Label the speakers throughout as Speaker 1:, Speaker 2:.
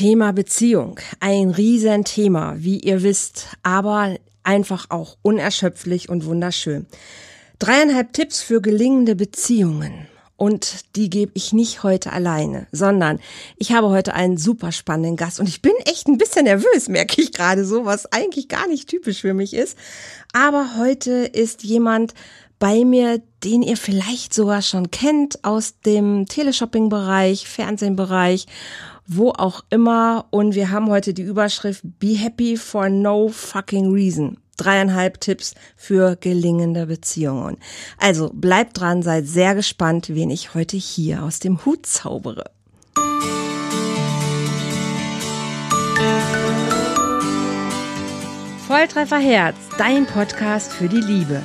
Speaker 1: Thema Beziehung. Ein Riesenthema, wie ihr wisst, aber einfach auch unerschöpflich und wunderschön. Dreieinhalb Tipps für gelingende Beziehungen. Und die gebe ich nicht heute alleine, sondern ich habe heute einen super spannenden Gast und ich bin echt ein bisschen nervös, merke ich gerade so, was eigentlich gar nicht typisch für mich ist. Aber heute ist jemand bei mir, den ihr vielleicht sogar schon kennt aus dem Teleshopping-Bereich, Fernsehbereich wo auch immer. Und wir haben heute die Überschrift Be Happy for No Fucking Reason. Dreieinhalb Tipps für gelingende Beziehungen. Also bleibt dran, seid sehr gespannt, wen ich heute hier aus dem Hut zaubere. Volltreffer Herz, dein Podcast für die Liebe.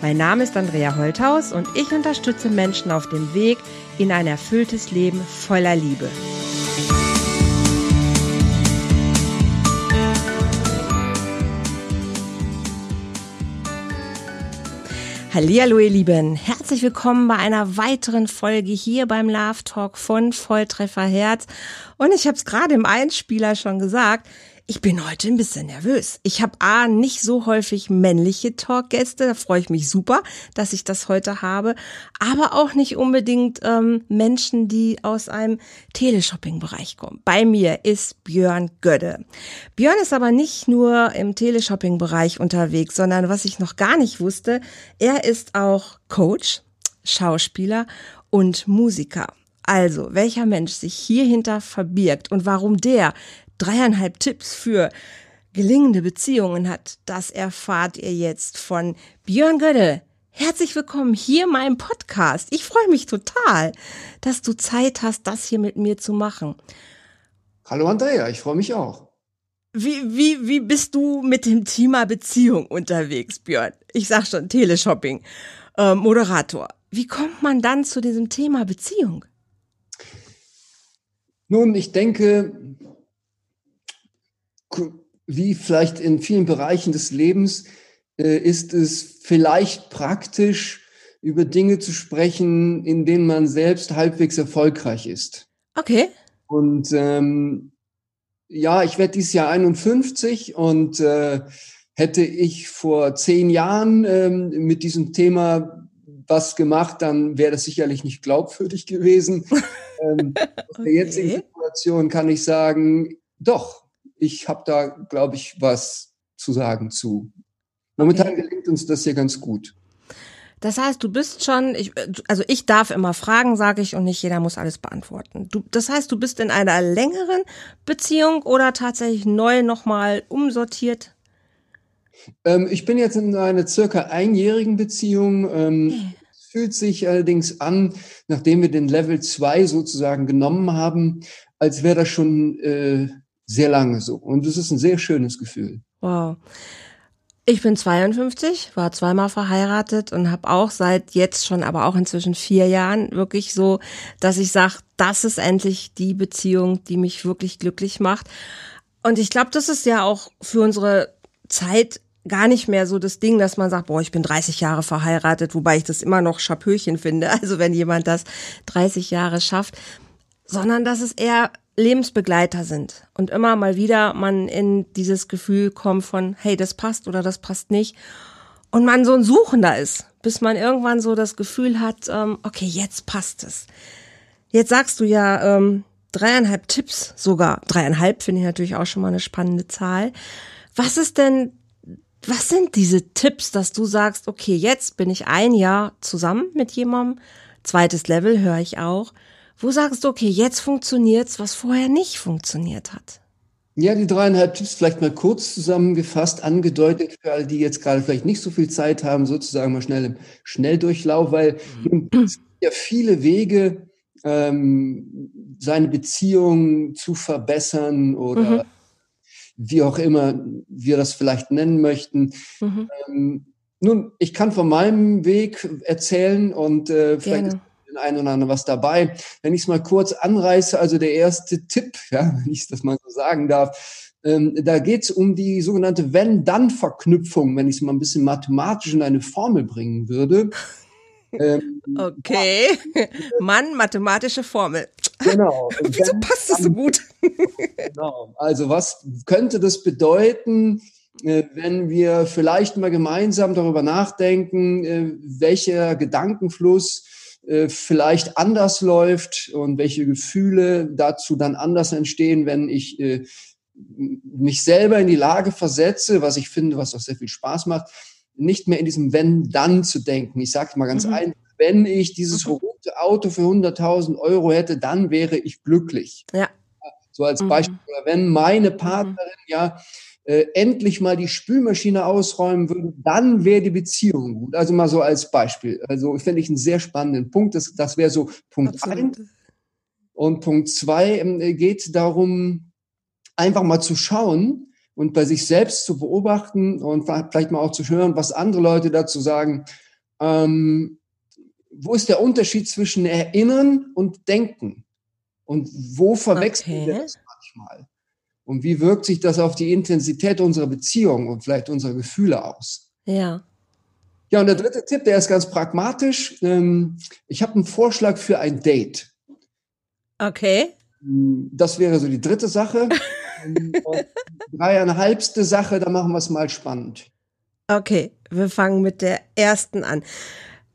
Speaker 1: Mein Name ist Andrea Holthaus und ich unterstütze Menschen auf dem Weg in ein erfülltes Leben voller Liebe. Hallihallo ihr Lieben, herzlich willkommen bei einer weiteren Folge hier beim Love Talk von Volltreffer Herz. Und ich habe es gerade im Einspieler schon gesagt, ich bin heute ein bisschen nervös. Ich habe A, nicht so häufig männliche Talkgäste, da freue ich mich super, dass ich das heute habe, aber auch nicht unbedingt ähm, Menschen, die aus einem Teleshopping-Bereich kommen. Bei mir ist Björn Gödde. Björn ist aber nicht nur im Teleshopping-Bereich unterwegs, sondern was ich noch gar nicht wusste, er ist auch Coach, Schauspieler und Musiker. Also, welcher Mensch sich hierhinter verbirgt und warum der dreieinhalb Tipps für gelingende Beziehungen hat, das erfahrt ihr jetzt von Björn Gödde. Herzlich willkommen hier in meinem Podcast. Ich freue mich total, dass du Zeit hast, das hier mit mir zu machen.
Speaker 2: Hallo Andrea, ich freue mich auch.
Speaker 1: Wie, wie, wie bist du mit dem Thema Beziehung unterwegs, Björn? Ich sag schon, Teleshopping, äh, Moderator. Wie kommt man dann zu diesem Thema Beziehung?
Speaker 2: Nun, ich denke, wie vielleicht in vielen Bereichen des Lebens äh, ist es vielleicht praktisch, über Dinge zu sprechen, in denen man selbst halbwegs erfolgreich ist.
Speaker 1: Okay.
Speaker 2: Und ähm, ja, ich werde dieses Jahr 51 und äh, hätte ich vor zehn Jahren ähm, mit diesem Thema was gemacht, dann wäre das sicherlich nicht glaubwürdig gewesen. ähm, okay. Aus der jetzigen Situation kann ich sagen, doch, ich habe da, glaube ich, was zu sagen zu. Momentan okay. gelingt uns das hier ganz gut.
Speaker 1: Das heißt, du bist schon, ich, also ich darf immer fragen, sage ich, und nicht jeder muss alles beantworten. Du, das heißt, du bist in einer längeren Beziehung oder tatsächlich neu nochmal umsortiert?
Speaker 2: Ähm, ich bin jetzt in einer circa einjährigen Beziehung. Ähm, okay. Fühlt sich allerdings an, nachdem wir den Level 2 sozusagen genommen haben, als wäre das schon äh, sehr lange so. Und es ist ein sehr schönes Gefühl.
Speaker 1: Wow. Ich bin 52, war zweimal verheiratet und habe auch seit jetzt schon, aber auch inzwischen vier Jahren wirklich so, dass ich sage, das ist endlich die Beziehung, die mich wirklich glücklich macht. Und ich glaube, das ist ja auch für unsere Zeit gar nicht mehr so das Ding, dass man sagt, boah, ich bin 30 Jahre verheiratet, wobei ich das immer noch Schapöchen finde, also wenn jemand das 30 Jahre schafft, sondern dass es eher Lebensbegleiter sind und immer mal wieder man in dieses Gefühl kommt von, hey, das passt oder das passt nicht und man so ein Suchender ist, bis man irgendwann so das Gefühl hat, ähm, okay, jetzt passt es. Jetzt sagst du ja ähm, dreieinhalb Tipps sogar, dreieinhalb finde ich natürlich auch schon mal eine spannende Zahl. Was ist denn, was sind diese Tipps, dass du sagst, okay, jetzt bin ich ein Jahr zusammen mit jemandem, zweites Level höre ich auch wo sagst du, okay, jetzt funktioniert's, was vorher nicht funktioniert hat?
Speaker 2: Ja, die dreieinhalb Tipps vielleicht mal kurz zusammengefasst, angedeutet für alle, die jetzt gerade vielleicht nicht so viel Zeit haben, sozusagen mal schnell im Schnelldurchlauf, weil mhm. es gibt ja viele Wege, ähm, seine Beziehung zu verbessern oder mhm. wie auch immer wir das vielleicht nennen möchten. Mhm. Ähm, nun, ich kann von meinem Weg erzählen und äh, vielleicht Gerne den einen oder anderen was dabei. Wenn ich es mal kurz anreiße, also der erste Tipp, ja, wenn ich das mal so sagen darf, ähm, da geht es um die sogenannte Wenn-Dann-Verknüpfung, wenn ich es mal ein bisschen mathematisch in eine Formel bringen würde.
Speaker 1: Ähm, okay. Ja. Mann, mathematische Formel. Genau. Wieso dann, passt das so gut?
Speaker 2: genau. Also was könnte das bedeuten, äh, wenn wir vielleicht mal gemeinsam darüber nachdenken, äh, welcher Gedankenfluss äh, vielleicht anders läuft und welche Gefühle dazu dann anders entstehen, wenn ich mich selber in die Lage versetze, was ich finde, was auch sehr viel Spaß macht, nicht mehr in diesem Wenn-Dann zu denken. Ich sage mal ganz mhm. einfach, wenn ich dieses mhm. rote Auto für 100.000 Euro hätte, dann wäre ich glücklich. Ja. So als mhm. Beispiel. Oder wenn meine mhm. Partnerin ja äh, endlich mal die Spülmaschine ausräumen würde, dann wäre die Beziehung gut. Also mal so als Beispiel. Also finde ich einen sehr spannenden Punkt. Das, das wäre so Punkt Absolut. eins. Und Punkt zwei äh, geht darum, einfach mal zu schauen und bei sich selbst zu beobachten und vielleicht mal auch zu hören, was andere Leute dazu sagen. Ähm, wo ist der Unterschied zwischen Erinnern und Denken? Und wo verwechseln okay. wir das manchmal? Und wie wirkt sich das auf die Intensität unserer Beziehung und vielleicht unserer Gefühle aus?
Speaker 1: Ja.
Speaker 2: Ja, und der dritte Tipp, der ist ganz pragmatisch. Ähm, ich habe einen Vorschlag für ein Date.
Speaker 1: Okay.
Speaker 2: Das wäre so die dritte Sache. dreieinhalbste Sache, da machen wir es mal spannend.
Speaker 1: Okay, wir fangen mit der ersten an.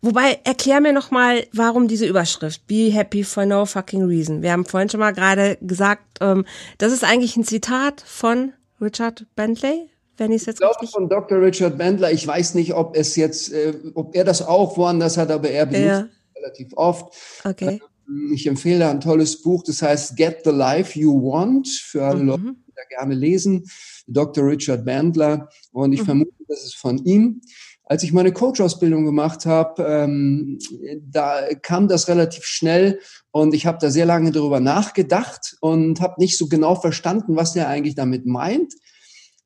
Speaker 1: Wobei, erklär mir noch mal, warum diese Überschrift Be Happy for No Fucking Reason. Wir haben vorhin schon mal gerade gesagt, ähm, das ist eigentlich ein Zitat von Richard Bentley, wenn ich es jetzt
Speaker 2: ich glaube von Dr. Richard Bentley. Ich weiß nicht, ob es jetzt, äh, ob er das auch woanders hat, aber er benutzt ja. relativ oft. Okay. Ähm, ich empfehle ein tolles Buch, das heißt Get the Life You Want für alle mhm. Leute, die da gerne lesen. Dr. Richard Bandler. Und ich mhm. vermute, das ist von ihm. Als ich meine Coach-Ausbildung gemacht habe, ähm, da kam das relativ schnell und ich habe da sehr lange darüber nachgedacht und habe nicht so genau verstanden, was der eigentlich damit meint.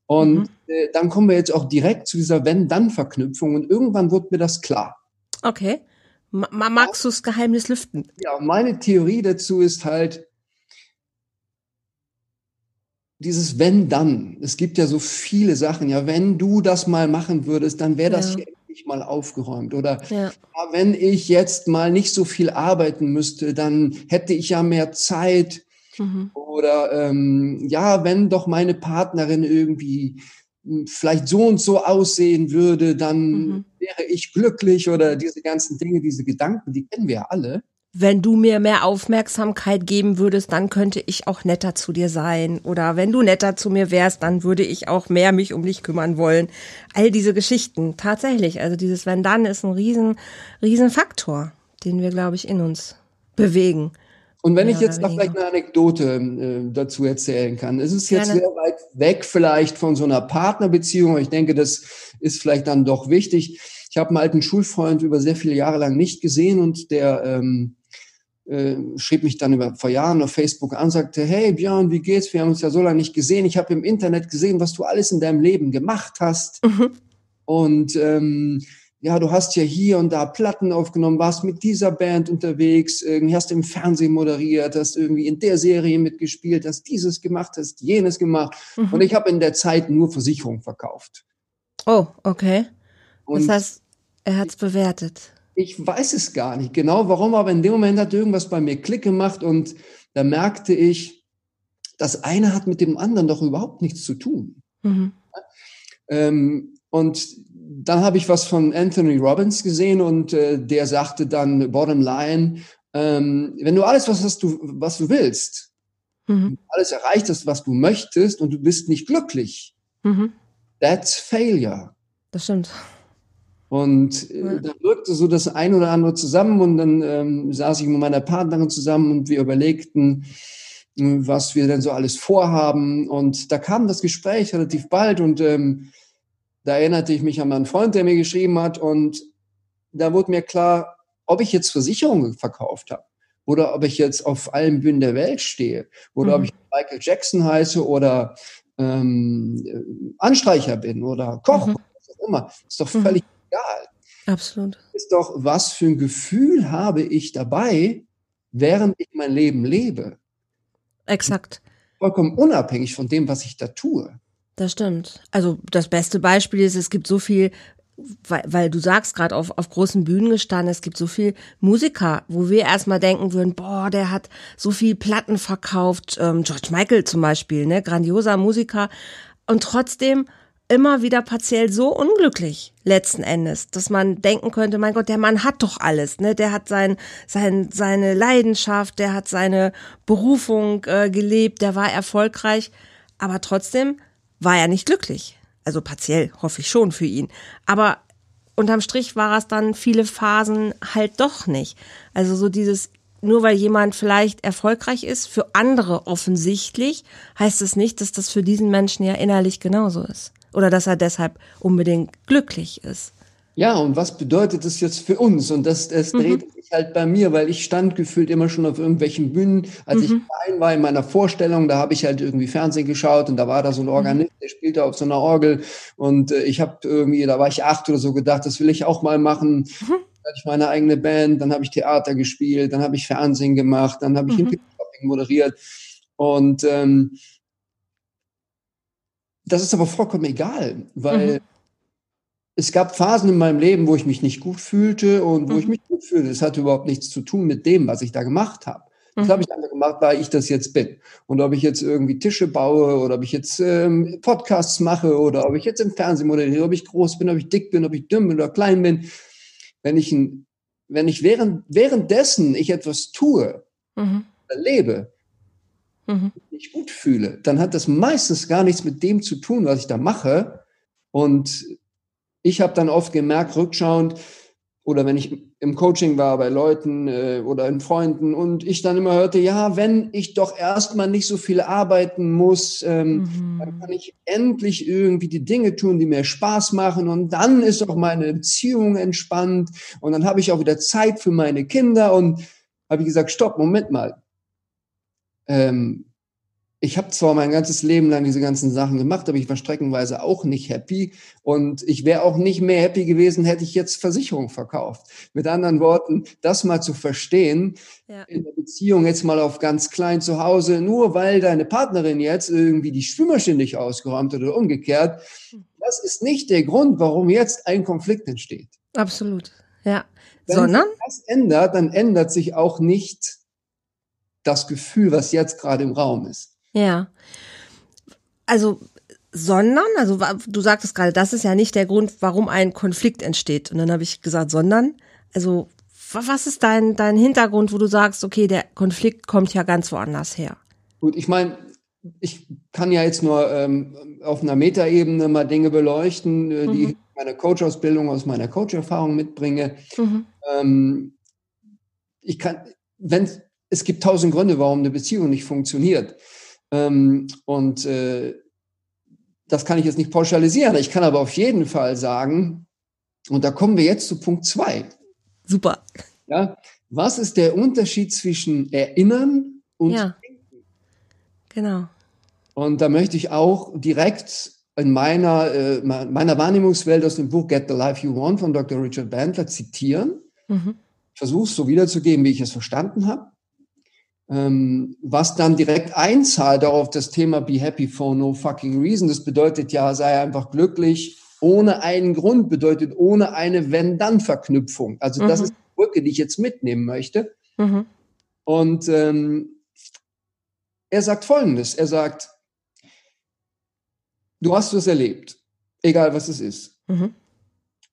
Speaker 2: Und mhm. äh, dann kommen wir jetzt auch direkt zu dieser Wenn-Dann-Verknüpfung und irgendwann wird mir das klar.
Speaker 1: Okay. Ma magst du das Geheimnis lüften?
Speaker 2: Ja, meine Theorie dazu ist halt, dieses wenn dann. Es gibt ja so viele Sachen. Ja, wenn du das mal machen würdest, dann wäre das ja. hier endlich mal aufgeräumt. Oder ja. Ja, wenn ich jetzt mal nicht so viel arbeiten müsste, dann hätte ich ja mehr Zeit. Mhm. Oder ähm, ja, wenn doch meine Partnerin irgendwie hm, vielleicht so und so aussehen würde, dann mhm. wäre ich glücklich oder diese ganzen Dinge, diese Gedanken, die kennen wir ja alle
Speaker 1: wenn du mir mehr Aufmerksamkeit geben würdest, dann könnte ich auch netter zu dir sein. Oder wenn du netter zu mir wärst, dann würde ich auch mehr mich um dich kümmern wollen. All diese Geschichten, tatsächlich. Also dieses Wenn dann ist ein riesen, riesen Faktor, den wir, glaube ich, in uns bewegen.
Speaker 2: Und wenn ja, ich jetzt noch vielleicht eine Anekdote äh, dazu erzählen kann. Es ist jetzt Gerne. sehr weit weg vielleicht von so einer Partnerbeziehung, ich denke, das ist vielleicht dann doch wichtig. Ich habe einen alten Schulfreund über sehr viele Jahre lang nicht gesehen und der ähm, äh, schrieb mich dann über, vor Jahren auf Facebook an, sagte, hey Björn, wie geht's? Wir haben uns ja so lange nicht gesehen. Ich habe im Internet gesehen, was du alles in deinem Leben gemacht hast. Mhm. Und ähm, ja, du hast ja hier und da Platten aufgenommen, warst mit dieser Band unterwegs, irgendwie hast im Fernsehen moderiert, hast irgendwie in der Serie mitgespielt, hast dieses gemacht, hast jenes gemacht. Mhm. Und ich habe in der Zeit nur Versicherung verkauft.
Speaker 1: Oh, okay. Und das heißt, er hat's bewertet.
Speaker 2: Ich weiß es gar nicht genau, warum, aber in dem Moment hat irgendwas bei mir Klick gemacht und da merkte ich, das eine hat mit dem anderen doch überhaupt nichts zu tun. Mhm. Ähm, und dann habe ich was von Anthony Robbins gesehen und äh, der sagte dann, bottom line, ähm, wenn du alles, was, hast du, was du willst, mhm. alles erreicht hast, was du möchtest und du bist nicht glücklich, mhm. that's failure.
Speaker 1: Das stimmt.
Speaker 2: Und äh, da wirkte so das ein oder andere zusammen und dann ähm, saß ich mit meiner Partnerin zusammen und wir überlegten, äh, was wir denn so alles vorhaben. Und da kam das Gespräch relativ bald und ähm, da erinnerte ich mich an meinen Freund, der mir geschrieben hat und da wurde mir klar, ob ich jetzt Versicherungen verkauft habe oder ob ich jetzt auf allen Bühnen der Welt stehe oder mhm. ob ich Michael Jackson heiße oder ähm, Anstreicher bin oder Koch, mhm. was auch immer, ist doch mhm. völlig egal.
Speaker 1: Absolut.
Speaker 2: Ist doch, was für ein Gefühl habe ich dabei, während ich mein Leben lebe?
Speaker 1: Exakt.
Speaker 2: Vollkommen unabhängig von dem, was ich da tue.
Speaker 1: Das stimmt. Also das beste Beispiel ist, es gibt so viel weil, weil du sagst gerade auf, auf großen Bühnen gestanden, es gibt so viel Musiker, wo wir erstmal denken würden, boah, der hat so viel Platten verkauft, ähm, George Michael zum Beispiel, ne, grandioser Musiker und trotzdem immer wieder partiell so unglücklich letzten Endes, dass man denken könnte, mein Gott, der Mann hat doch alles, ne? Der hat sein, sein seine Leidenschaft, der hat seine Berufung äh, gelebt, der war erfolgreich, aber trotzdem war er nicht glücklich. Also partiell, hoffe ich schon für ihn. Aber unterm Strich war es dann viele Phasen halt doch nicht. Also so dieses, nur weil jemand vielleicht erfolgreich ist, für andere offensichtlich, heißt es nicht, dass das für diesen Menschen ja innerlich genauso ist. Oder dass er deshalb unbedingt glücklich ist.
Speaker 2: Ja, und was bedeutet das jetzt für uns? Und das, das mhm. dreht sich halt bei mir, weil ich stand gefühlt immer schon auf irgendwelchen Bühnen. Als mhm. ich klein war in meiner Vorstellung, da habe ich halt irgendwie Fernsehen geschaut und da war da so ein mhm. Organist, der spielte auf so einer Orgel und äh, ich habe irgendwie, da war ich acht oder so gedacht, das will ich auch mal machen. Mhm. Dann hatte ich meine eigene Band, dann habe ich Theater gespielt, dann habe ich Fernsehen gemacht, dann habe ich mhm. Moderiert und ähm, das ist aber vollkommen egal, weil mhm es gab Phasen in meinem Leben, wo ich mich nicht gut fühlte und wo mhm. ich mich gut fühlte. Das hatte überhaupt nichts zu tun mit dem, was ich da gemacht habe. Das mhm. habe ich einfach gemacht, weil ich das jetzt bin. Und ob ich jetzt irgendwie Tische baue oder ob ich jetzt ähm, Podcasts mache oder ob ich jetzt im Fernsehen moderiere, ob ich groß bin, ob ich dick bin, ob ich dünn bin oder klein bin, wenn ich, ein, wenn ich während, währenddessen ich etwas tue, mhm. lebe, mhm. mich gut fühle, dann hat das meistens gar nichts mit dem zu tun, was ich da mache. Und ich habe dann oft gemerkt, rückschauend, oder wenn ich im Coaching war bei Leuten äh, oder in Freunden und ich dann immer hörte, ja, wenn ich doch erstmal nicht so viel arbeiten muss, ähm, mhm. dann kann ich endlich irgendwie die Dinge tun, die mir Spaß machen und dann ist auch meine Beziehung entspannt und dann habe ich auch wieder Zeit für meine Kinder und habe ich gesagt, stopp, Moment mal. Ähm, ich habe zwar mein ganzes Leben lang diese ganzen Sachen gemacht, aber ich war streckenweise auch nicht happy. Und ich wäre auch nicht mehr happy gewesen, hätte ich jetzt Versicherung verkauft. Mit anderen Worten, das mal zu verstehen, ja. in der Beziehung jetzt mal auf ganz klein zu Hause, nur weil deine Partnerin jetzt irgendwie die Spülmaschine nicht ausgeräumt hat oder umgekehrt, hm. das ist nicht der Grund, warum jetzt ein Konflikt entsteht.
Speaker 1: Absolut, ja.
Speaker 2: Wenn Sondern? sich das ändert, dann ändert sich auch nicht das Gefühl, was jetzt gerade im Raum ist.
Speaker 1: Ja. Also, sondern, also du sagtest gerade, das ist ja nicht der Grund, warum ein Konflikt entsteht. Und dann habe ich gesagt, sondern, also was ist dein, dein Hintergrund, wo du sagst, okay, der Konflikt kommt ja ganz woanders her?
Speaker 2: Gut, ich meine, ich kann ja jetzt nur ähm, auf einer Metaebene mal Dinge beleuchten, äh, die mhm. ich meine Coach-Ausbildung aus meiner Coach-Erfahrung mitbringe. Mhm. Ähm, ich kann, wenn es gibt tausend Gründe, warum eine Beziehung nicht funktioniert. Ähm, und äh, das kann ich jetzt nicht pauschalisieren. Ich kann aber auf jeden Fall sagen, und da kommen wir jetzt zu Punkt zwei.
Speaker 1: Super.
Speaker 2: Ja, was ist der Unterschied zwischen Erinnern und ja. Denken?
Speaker 1: Genau.
Speaker 2: Und da möchte ich auch direkt in meiner, äh, meiner Wahrnehmungswelt aus dem Buch Get the Life You Want von Dr. Richard Bandler zitieren. Mhm. Versuche es so wiederzugeben, wie ich es verstanden habe was dann direkt einzahlt auf das Thema Be Happy for No Fucking Reason. Das bedeutet ja, sei einfach glücklich ohne einen Grund, bedeutet ohne eine Wenn-Dann-Verknüpfung. Also mhm. das ist die Brücke, die ich jetzt mitnehmen möchte. Mhm. Und ähm, er sagt Folgendes, er sagt, du hast es erlebt, egal was es ist. Mhm.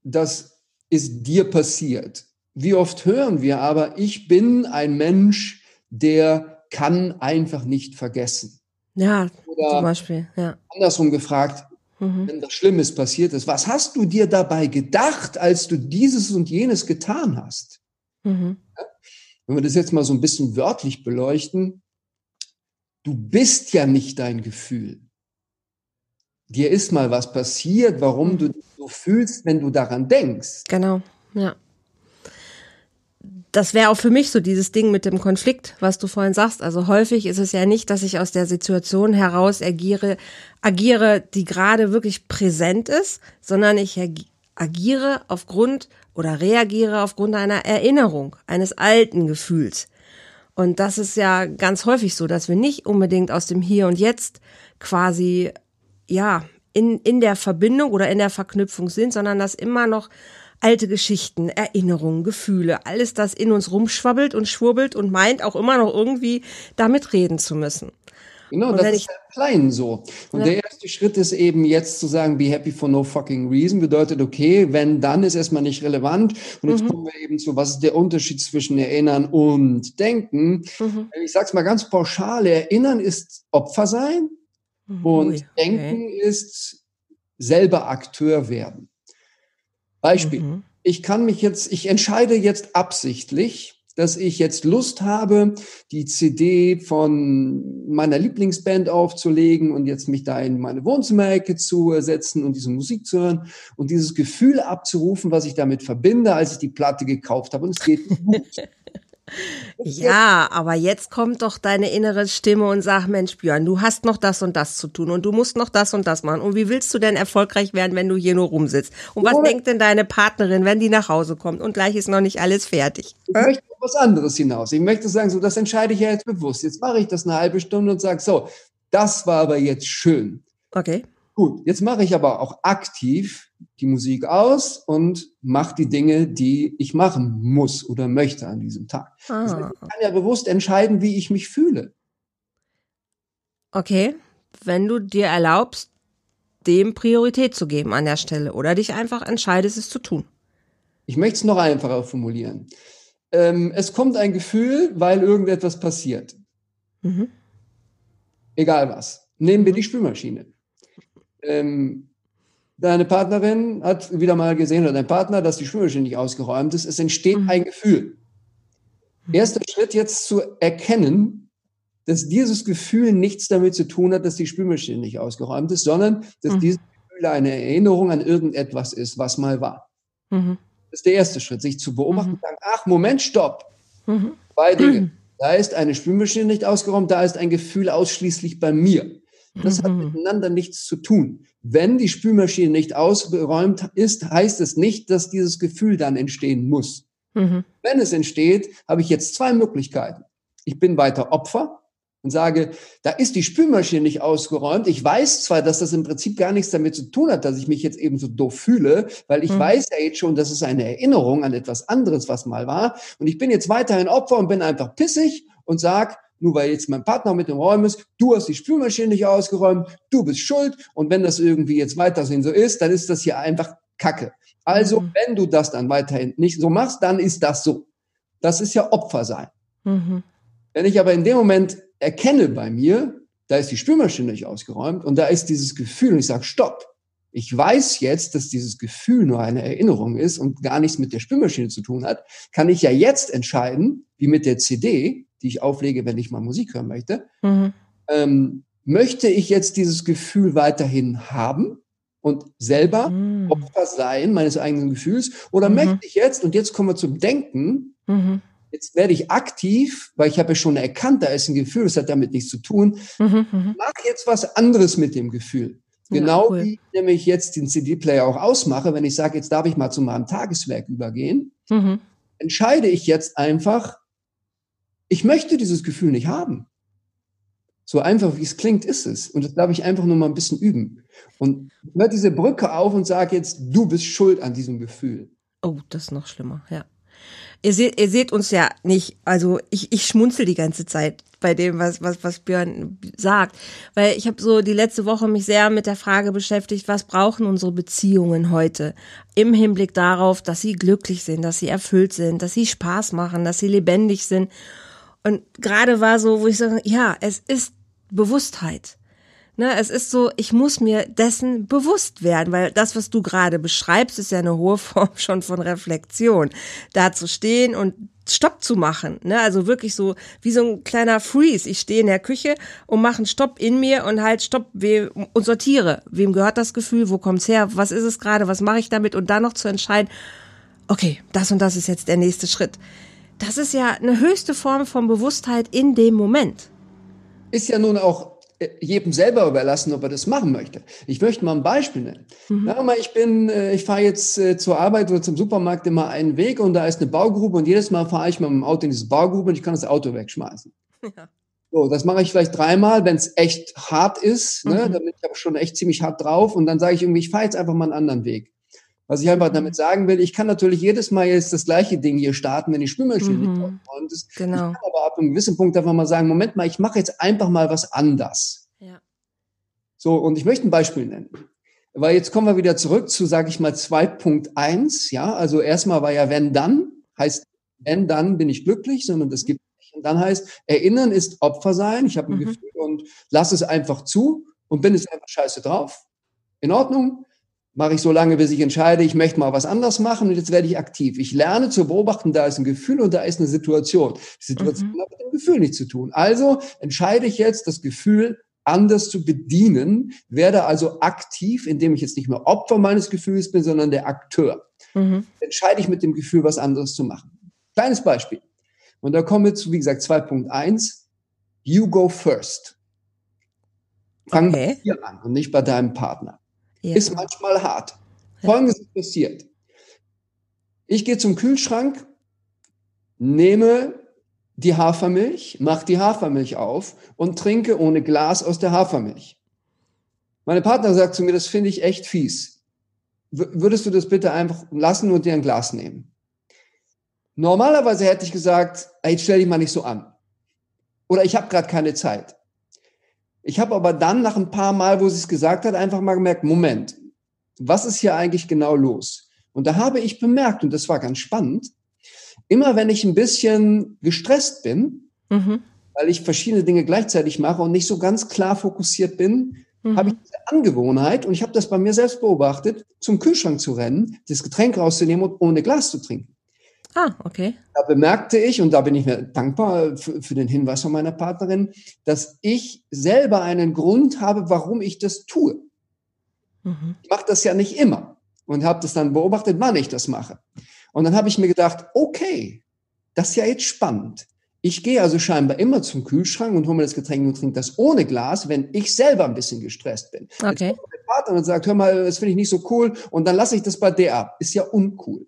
Speaker 2: Das ist dir passiert. Wie oft hören wir aber, ich bin ein Mensch, der kann einfach nicht vergessen.
Speaker 1: Ja, Oder zum Beispiel. Ja.
Speaker 2: Andersrum gefragt, mhm. wenn das Schlimmes passiert ist, was hast du dir dabei gedacht, als du dieses und jenes getan hast? Mhm. Wenn wir das jetzt mal so ein bisschen wörtlich beleuchten, du bist ja nicht dein Gefühl. Dir ist mal was passiert, warum du dich so fühlst, wenn du daran denkst.
Speaker 1: Genau, ja das wäre auch für mich so dieses Ding mit dem Konflikt, was du vorhin sagst. Also häufig ist es ja nicht, dass ich aus der Situation heraus agiere, agiere, die gerade wirklich präsent ist, sondern ich agiere aufgrund oder reagiere aufgrund einer Erinnerung, eines alten Gefühls. Und das ist ja ganz häufig so, dass wir nicht unbedingt aus dem Hier und Jetzt quasi, ja, in, in der Verbindung oder in der Verknüpfung sind, sondern dass immer noch alte Geschichten, Erinnerungen, Gefühle, alles das in uns rumschwabbelt und schwurbelt und meint auch immer noch irgendwie damit reden zu müssen.
Speaker 2: Genau, das ist halt klein so. Und der erste Schritt ist eben jetzt zu sagen, be happy for no fucking reason, bedeutet, okay, wenn, dann ist erstmal nicht relevant. Und jetzt mhm. kommen wir eben zu, was ist der Unterschied zwischen Erinnern und Denken? Mhm. Ich sag's mal ganz pauschal, Erinnern ist Opfer sein mhm. und okay. Denken ist selber Akteur werden. Beispiel. Mhm. Ich kann mich jetzt, ich entscheide jetzt absichtlich, dass ich jetzt Lust habe, die CD von meiner Lieblingsband aufzulegen und jetzt mich da in meine Wohnzimmerecke zu setzen und diese Musik zu hören und dieses Gefühl abzurufen, was ich damit verbinde, als ich die Platte gekauft habe. Und es geht gut.
Speaker 1: Ja, aber jetzt kommt doch deine innere Stimme und sagt, Mensch, Björn, du hast noch das und das zu tun und du musst noch das und das machen. Und wie willst du denn erfolgreich werden, wenn du hier nur rumsitzt? Und was Moment. denkt denn deine Partnerin, wenn die nach Hause kommt und gleich ist noch nicht alles fertig?
Speaker 2: Ich äh? möchte auf was anderes hinaus. Ich möchte sagen, so, das entscheide ich ja jetzt bewusst. Jetzt mache ich das eine halbe Stunde und sage, so, das war aber jetzt schön.
Speaker 1: Okay.
Speaker 2: Gut, jetzt mache ich aber auch aktiv die Musik aus und mache die Dinge, die ich machen muss oder möchte an diesem Tag. Ah. Das heißt, ich kann ja bewusst entscheiden, wie ich mich fühle.
Speaker 1: Okay, wenn du dir erlaubst, dem Priorität zu geben an der Stelle oder dich einfach entscheidest, es zu tun.
Speaker 2: Ich möchte es noch einfacher formulieren. Ähm, es kommt ein Gefühl, weil irgendetwas passiert. Mhm. Egal was. Nehmen wir mhm. die Spülmaschine. Ähm, deine Partnerin hat wieder mal gesehen oder dein Partner, dass die Spülmaschine nicht ausgeräumt ist. Es entsteht mhm. ein Gefühl. Mhm. Erster Schritt jetzt zu erkennen, dass dieses Gefühl nichts damit zu tun hat, dass die Spülmaschine nicht ausgeräumt ist, sondern dass mhm. dieses Gefühl eine Erinnerung an irgendetwas ist, was mal war. Mhm. Das ist der erste Schritt, sich zu beobachten mhm. und sagen, ach, Moment, stopp. Mhm. Zwei Dinge. Da ist eine Spülmaschine nicht ausgeräumt, da ist ein Gefühl ausschließlich bei mir. Das hat mhm. miteinander nichts zu tun. Wenn die Spülmaschine nicht ausgeräumt ist, heißt es nicht, dass dieses Gefühl dann entstehen muss. Mhm. Wenn es entsteht, habe ich jetzt zwei Möglichkeiten. Ich bin weiter Opfer und sage, da ist die Spülmaschine nicht ausgeräumt. Ich weiß zwar, dass das im Prinzip gar nichts damit zu tun hat, dass ich mich jetzt eben so doof fühle, weil ich mhm. weiß ja jetzt schon, das ist eine Erinnerung an etwas anderes, was mal war. Und ich bin jetzt weiterhin Opfer und bin einfach pissig und sage, nur weil jetzt mein Partner mit dem Räumen ist, du hast die Spülmaschine nicht ausgeräumt, du bist schuld und wenn das irgendwie jetzt weiterhin so ist, dann ist das hier einfach Kacke. Also, mhm. wenn du das dann weiterhin nicht so machst, dann ist das so. Das ist ja Opfer sein. Mhm. Wenn ich aber in dem Moment erkenne bei mir, da ist die Spülmaschine nicht ausgeräumt und da ist dieses Gefühl und ich sage, stopp. Ich weiß jetzt, dass dieses Gefühl nur eine Erinnerung ist und gar nichts mit der Spülmaschine zu tun hat, kann ich ja jetzt entscheiden, wie mit der CD, die ich auflege, wenn ich mal Musik hören möchte. Mhm. Ähm, möchte ich jetzt dieses Gefühl weiterhin haben und selber mhm. Opfer sein meines eigenen Gefühls? Oder mhm. möchte ich jetzt, und jetzt kommen wir zum Denken, mhm. jetzt werde ich aktiv, weil ich habe ja schon erkannt, da ist ein Gefühl, das hat damit nichts zu tun, mhm, mhm. mach jetzt was anderes mit dem Gefühl. Genau ja, cool. wie nämlich jetzt den CD-Player auch ausmache, wenn ich sage, jetzt darf ich mal zu meinem Tageswerk übergehen, mhm. entscheide ich jetzt einfach, ich möchte dieses Gefühl nicht haben. So einfach wie es klingt, ist es. Und das darf ich einfach nur mal ein bisschen üben. Und hör diese Brücke auf und sag jetzt, du bist schuld an diesem Gefühl.
Speaker 1: Oh, das ist noch schlimmer, ja. Ihr seht, ihr seht uns ja nicht, also ich, ich schmunzel die ganze Zeit bei dem, was, was, was Björn sagt. Weil ich habe so die letzte Woche mich sehr mit der Frage beschäftigt, was brauchen unsere Beziehungen heute? Im Hinblick darauf, dass sie glücklich sind, dass sie erfüllt sind, dass sie Spaß machen, dass sie lebendig sind. Und gerade war so, wo ich sage, ja, es ist Bewusstheit. Ne, es ist so, ich muss mir dessen bewusst werden, weil das, was du gerade beschreibst, ist ja eine hohe Form schon von Reflexion. Da zu stehen und Stopp zu machen. Ne? Also wirklich so wie so ein kleiner Freeze. Ich stehe in der Küche und mache einen Stopp in mir und halt Stopp und sortiere. Wem gehört das Gefühl? Wo kommt's her? Was ist es gerade? Was mache ich damit? Und dann noch zu entscheiden, okay, das und das ist jetzt der nächste Schritt das ist ja eine höchste Form von Bewusstheit in dem Moment.
Speaker 2: Ist ja nun auch jedem selber überlassen, ob er das machen möchte. Ich möchte mal ein Beispiel nennen. Mhm. Sagen mal, ich bin, äh, ich fahre jetzt äh, zur Arbeit oder zum Supermarkt immer einen Weg und da ist eine Baugrube und jedes Mal fahre ich mit dem Auto in diese Baugrube und ich kann das Auto wegschmeißen. Ja. So, das mache ich vielleicht dreimal, wenn es echt hart ist. Ne? Mhm. Da bin ich aber schon echt ziemlich hart drauf. Und dann sage ich irgendwie, ich fahre jetzt einfach mal einen anderen Weg. Was ich einfach mhm. damit sagen will, ich kann natürlich jedes Mal jetzt das gleiche Ding hier starten, wenn die Spülmaschine mhm. nicht aufgeräumt ist. Genau. Ich kann aber ab einem gewissen Punkt einfach mal sagen, Moment mal, ich mache jetzt einfach mal was anders. Ja. So, und ich möchte ein Beispiel nennen. Weil jetzt kommen wir wieder zurück zu, sage ich mal, 2.1. Ja, also erstmal war ja wenn dann, heißt wenn dann bin ich glücklich, sondern das gibt nicht. Und dann heißt, erinnern ist Opfer sein. Ich habe ein mhm. Gefühl und lass es einfach zu und bin jetzt einfach scheiße drauf. In Ordnung. Mache ich so lange, bis ich entscheide, ich möchte mal was anderes machen und jetzt werde ich aktiv. Ich lerne zu beobachten, da ist ein Gefühl und da ist eine Situation. Die Situation mhm. hat mit dem Gefühl nichts zu tun. Also entscheide ich jetzt, das Gefühl anders zu bedienen, werde also aktiv, indem ich jetzt nicht mehr Opfer meines Gefühls bin, sondern der Akteur. Mhm. Entscheide ich mit dem Gefühl, was anderes zu machen. Kleines Beispiel. Und da kommen wir zu, wie gesagt, 2.1. You go first. Fang okay. dir an und nicht bei deinem Partner. Ja. Ist manchmal hart. Folgendes ist passiert. Ich gehe zum Kühlschrank, nehme die Hafermilch, mache die Hafermilch auf und trinke ohne Glas aus der Hafermilch. Meine Partner sagt zu mir, das finde ich echt fies. W würdest du das bitte einfach lassen und dir ein Glas nehmen? Normalerweise hätte ich gesagt, ey, stell dich mal nicht so an. Oder ich habe gerade keine Zeit. Ich habe aber dann nach ein paar Mal, wo sie es gesagt hat, einfach mal gemerkt, Moment, was ist hier eigentlich genau los? Und da habe ich bemerkt, und das war ganz spannend, immer wenn ich ein bisschen gestresst bin, mhm. weil ich verschiedene Dinge gleichzeitig mache und nicht so ganz klar fokussiert bin, mhm. habe ich diese Angewohnheit, und ich habe das bei mir selbst beobachtet, zum Kühlschrank zu rennen, das Getränk rauszunehmen und ohne Glas zu trinken.
Speaker 1: Ah, okay.
Speaker 2: Da bemerkte ich, und da bin ich mir dankbar für, für, den Hinweis von meiner Partnerin, dass ich selber einen Grund habe, warum ich das tue. Mhm. Ich mache das ja nicht immer und habe das dann beobachtet, wann ich das mache. Und dann habe ich mir gedacht, okay, das ist ja jetzt spannend. Ich gehe also scheinbar immer zum Kühlschrank und hole mir das Getränk und trinke das ohne Glas, wenn ich selber ein bisschen gestresst bin. Okay. Jetzt kommt mein Partner und sagt, hör mal, das finde ich nicht so cool und dann lasse ich das bei der ab. Ist ja uncool.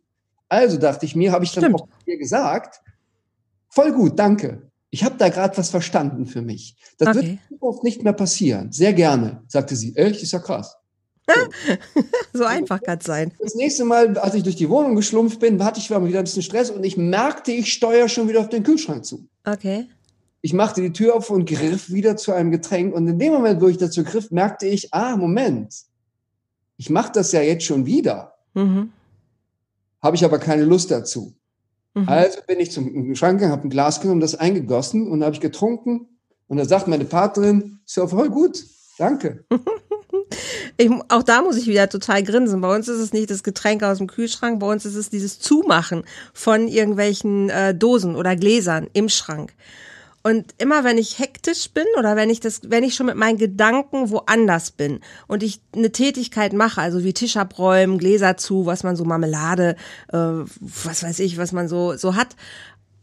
Speaker 2: Also dachte ich mir, habe ich dann auch dir gesagt, voll gut, danke. Ich habe da gerade was verstanden für mich. Das okay. wird in Zukunft nicht mehr passieren. Sehr gerne, sagte sie. Echt, ist ja krass.
Speaker 1: So, so einfach kann es sein.
Speaker 2: Das nächste Mal, als ich durch die Wohnung geschlumpft bin, hatte ich wieder ein bisschen Stress und ich merkte, ich steuere schon wieder auf den Kühlschrank zu.
Speaker 1: Okay.
Speaker 2: Ich machte die Tür auf und griff wieder zu einem Getränk. Und in dem Moment, wo ich dazu griff, merkte ich, ah, Moment, ich mache das ja jetzt schon wieder. Mhm habe ich aber keine Lust dazu. Mhm. Also bin ich zum Schrank gegangen, habe ein Glas genommen, das eingegossen und habe ich getrunken. Und da sagt meine Partnerin, ist ja voll gut, danke.
Speaker 1: Ich, auch da muss ich wieder total grinsen. Bei uns ist es nicht das Getränk aus dem Kühlschrank, bei uns ist es dieses Zumachen von irgendwelchen äh, Dosen oder Gläsern im Schrank. Und immer wenn ich hektisch bin oder wenn ich das, wenn ich schon mit meinen Gedanken woanders bin und ich eine Tätigkeit mache, also wie Tisch abräumen, Gläser zu, was man so Marmelade, äh, was weiß ich, was man so so hat,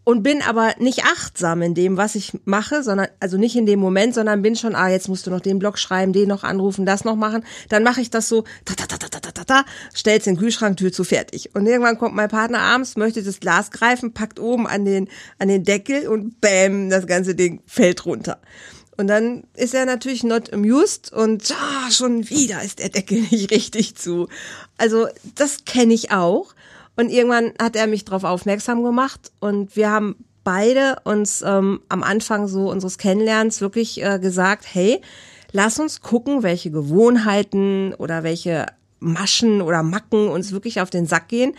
Speaker 1: und bin aber nicht achtsam in dem, was ich mache, sondern also nicht in dem Moment, sondern bin schon, ah, jetzt musst du noch den Blog schreiben, den noch anrufen, das noch machen, dann mache ich das so, ta ta ta ta ta ta ta, stell's in den Kühlschrank, Tür zu fertig. Und irgendwann kommt mein Partner abends, möchte das Glas greifen, packt oben an den an den Deckel und bäm, das ganze Ding fällt runter. Und dann ist er natürlich not amused und ah, schon wieder ist der Deckel nicht richtig zu. Also das kenne ich auch. Und irgendwann hat er mich darauf aufmerksam gemacht und wir haben beide uns ähm, am Anfang so unseres Kennenlernens wirklich äh, gesagt, hey, lass uns gucken, welche Gewohnheiten oder welche Maschen oder Macken uns wirklich auf den Sack gehen.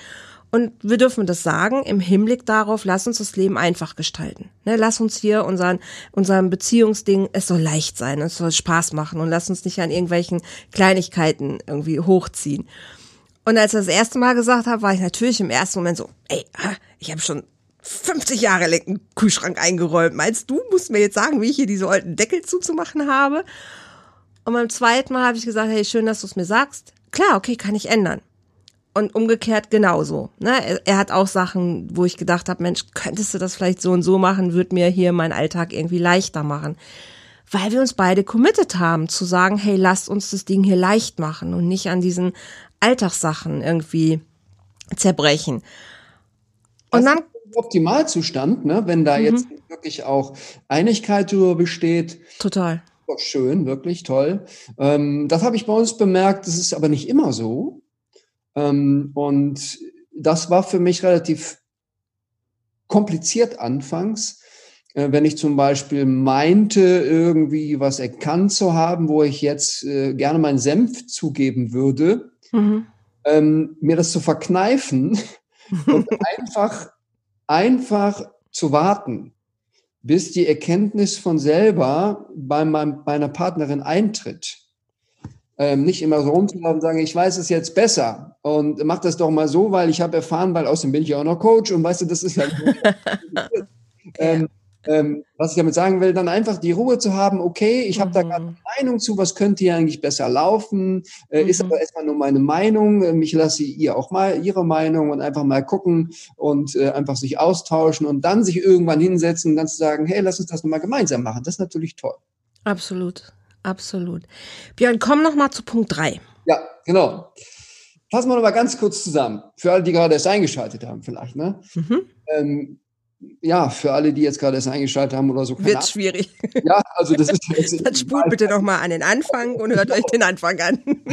Speaker 1: Und wir dürfen das sagen im Hinblick darauf, lass uns das Leben einfach gestalten. Ne, lass uns hier unseren, unseren Beziehungsding, es soll leicht sein, es soll Spaß machen und lass uns nicht an irgendwelchen Kleinigkeiten irgendwie hochziehen. Und als er das erste Mal gesagt hat, war ich natürlich im ersten Moment so, ey, ich habe schon 50 Jahre lang einen Kühlschrank eingeräumt. Meinst du, musst mir jetzt sagen, wie ich hier diese alten Deckel zuzumachen habe? Und beim zweiten Mal habe ich gesagt, hey, schön, dass du es mir sagst. Klar, okay, kann ich ändern. Und umgekehrt genauso. Ne? Er, hat auch Sachen, wo ich gedacht habe, Mensch, könntest du das vielleicht so und so machen, würde mir hier meinen Alltag irgendwie leichter machen. Weil wir uns beide committed haben, zu sagen, hey, lasst uns das Ding hier leicht machen und nicht an diesen Alltagssachen irgendwie zerbrechen.
Speaker 2: Und dann Optimalzustand, ne? wenn da mhm. jetzt wirklich auch Einigkeit darüber besteht.
Speaker 1: Total.
Speaker 2: Schön, wirklich toll. Ähm, das habe ich bei uns bemerkt, das ist aber nicht immer so. Ähm, und das war für mich relativ kompliziert anfangs, äh, wenn ich zum Beispiel meinte, irgendwie was erkannt zu haben, wo ich jetzt äh, gerne meinen Senf zugeben würde, mhm. ähm, mir das zu verkneifen und einfach, einfach zu warten, bis die Erkenntnis von selber bei meinem, meiner Partnerin eintritt. Ähm, nicht immer so rumzulaufen und sagen, ich weiß es jetzt besser und mach das doch mal so, weil ich habe erfahren, weil außerdem bin ich ja auch noch Coach und weißt du, das ist ja. ähm, ähm, was ich damit sagen will, dann einfach die Ruhe zu haben, okay, ich habe mhm. da gerade eine Meinung zu, was könnte hier eigentlich besser laufen, äh, mhm. ist aber erstmal nur meine Meinung, ähm, ich lasse ihr auch mal ihre Meinung und einfach mal gucken und äh, einfach sich austauschen und dann sich irgendwann hinsetzen und dann zu sagen, hey, lass uns das nochmal gemeinsam machen. Das ist natürlich toll.
Speaker 1: Absolut, absolut. Björn, komm noch mal zu Punkt drei.
Speaker 2: Ja, genau. Fassen wir noch mal ganz kurz zusammen. Für alle, die gerade erst eingeschaltet haben vielleicht. Ne? Mhm. Ähm, ja, für alle, die jetzt gerade erst eingeschaltet haben oder so.
Speaker 1: Wird Ahnung. schwierig.
Speaker 2: Ja, also das ist
Speaker 1: jetzt. Dann spult bitte nochmal an den Anfang und hört euch den Anfang an.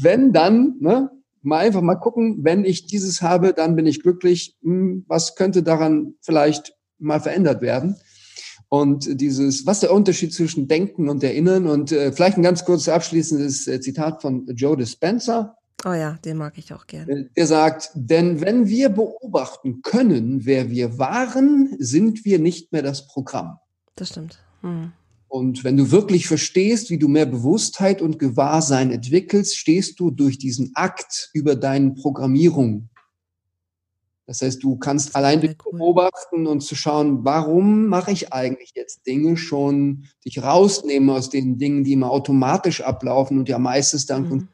Speaker 2: wenn dann, ne, mal einfach mal gucken, wenn ich dieses habe, dann bin ich glücklich. Hm, was könnte daran vielleicht mal verändert werden? Und dieses, was der Unterschied zwischen Denken und Erinnern? Und äh, vielleicht ein ganz kurzes abschließendes äh, Zitat von Joe Dispenza.
Speaker 1: Oh ja, den mag ich auch gerne.
Speaker 2: Er sagt, denn wenn wir beobachten können, wer wir waren, sind wir nicht mehr das Programm.
Speaker 1: Das stimmt. Hm.
Speaker 2: Und wenn du wirklich verstehst, wie du mehr Bewusstheit und Gewahrsein entwickelst, stehst du durch diesen Akt über deine Programmierung. Das heißt, du kannst allein cool. beobachten und zu schauen, warum mache ich eigentlich jetzt Dinge schon, dich rausnehmen aus den Dingen, die immer automatisch ablaufen und ja meistens dann mhm.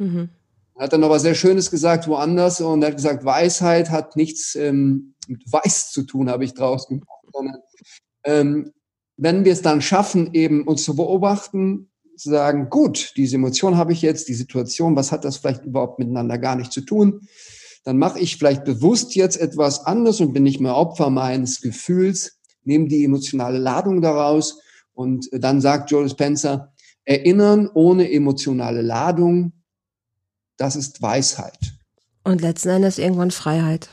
Speaker 2: Mhm. Er hat dann noch was sehr Schönes gesagt woanders und er hat gesagt, Weisheit hat nichts ähm, mit Weiß zu tun, habe ich draus gemacht, sondern ähm, wenn wir es dann schaffen, eben uns zu beobachten, zu sagen, gut, diese Emotion habe ich jetzt, die Situation, was hat das vielleicht überhaupt miteinander gar nicht zu tun, dann mache ich vielleicht bewusst jetzt etwas anderes und bin nicht mehr Opfer meines Gefühls, nehme die emotionale Ladung daraus und dann sagt Joe Spencer, erinnern ohne emotionale Ladung das ist Weisheit.
Speaker 1: Und letzten Endes irgendwann Freiheit.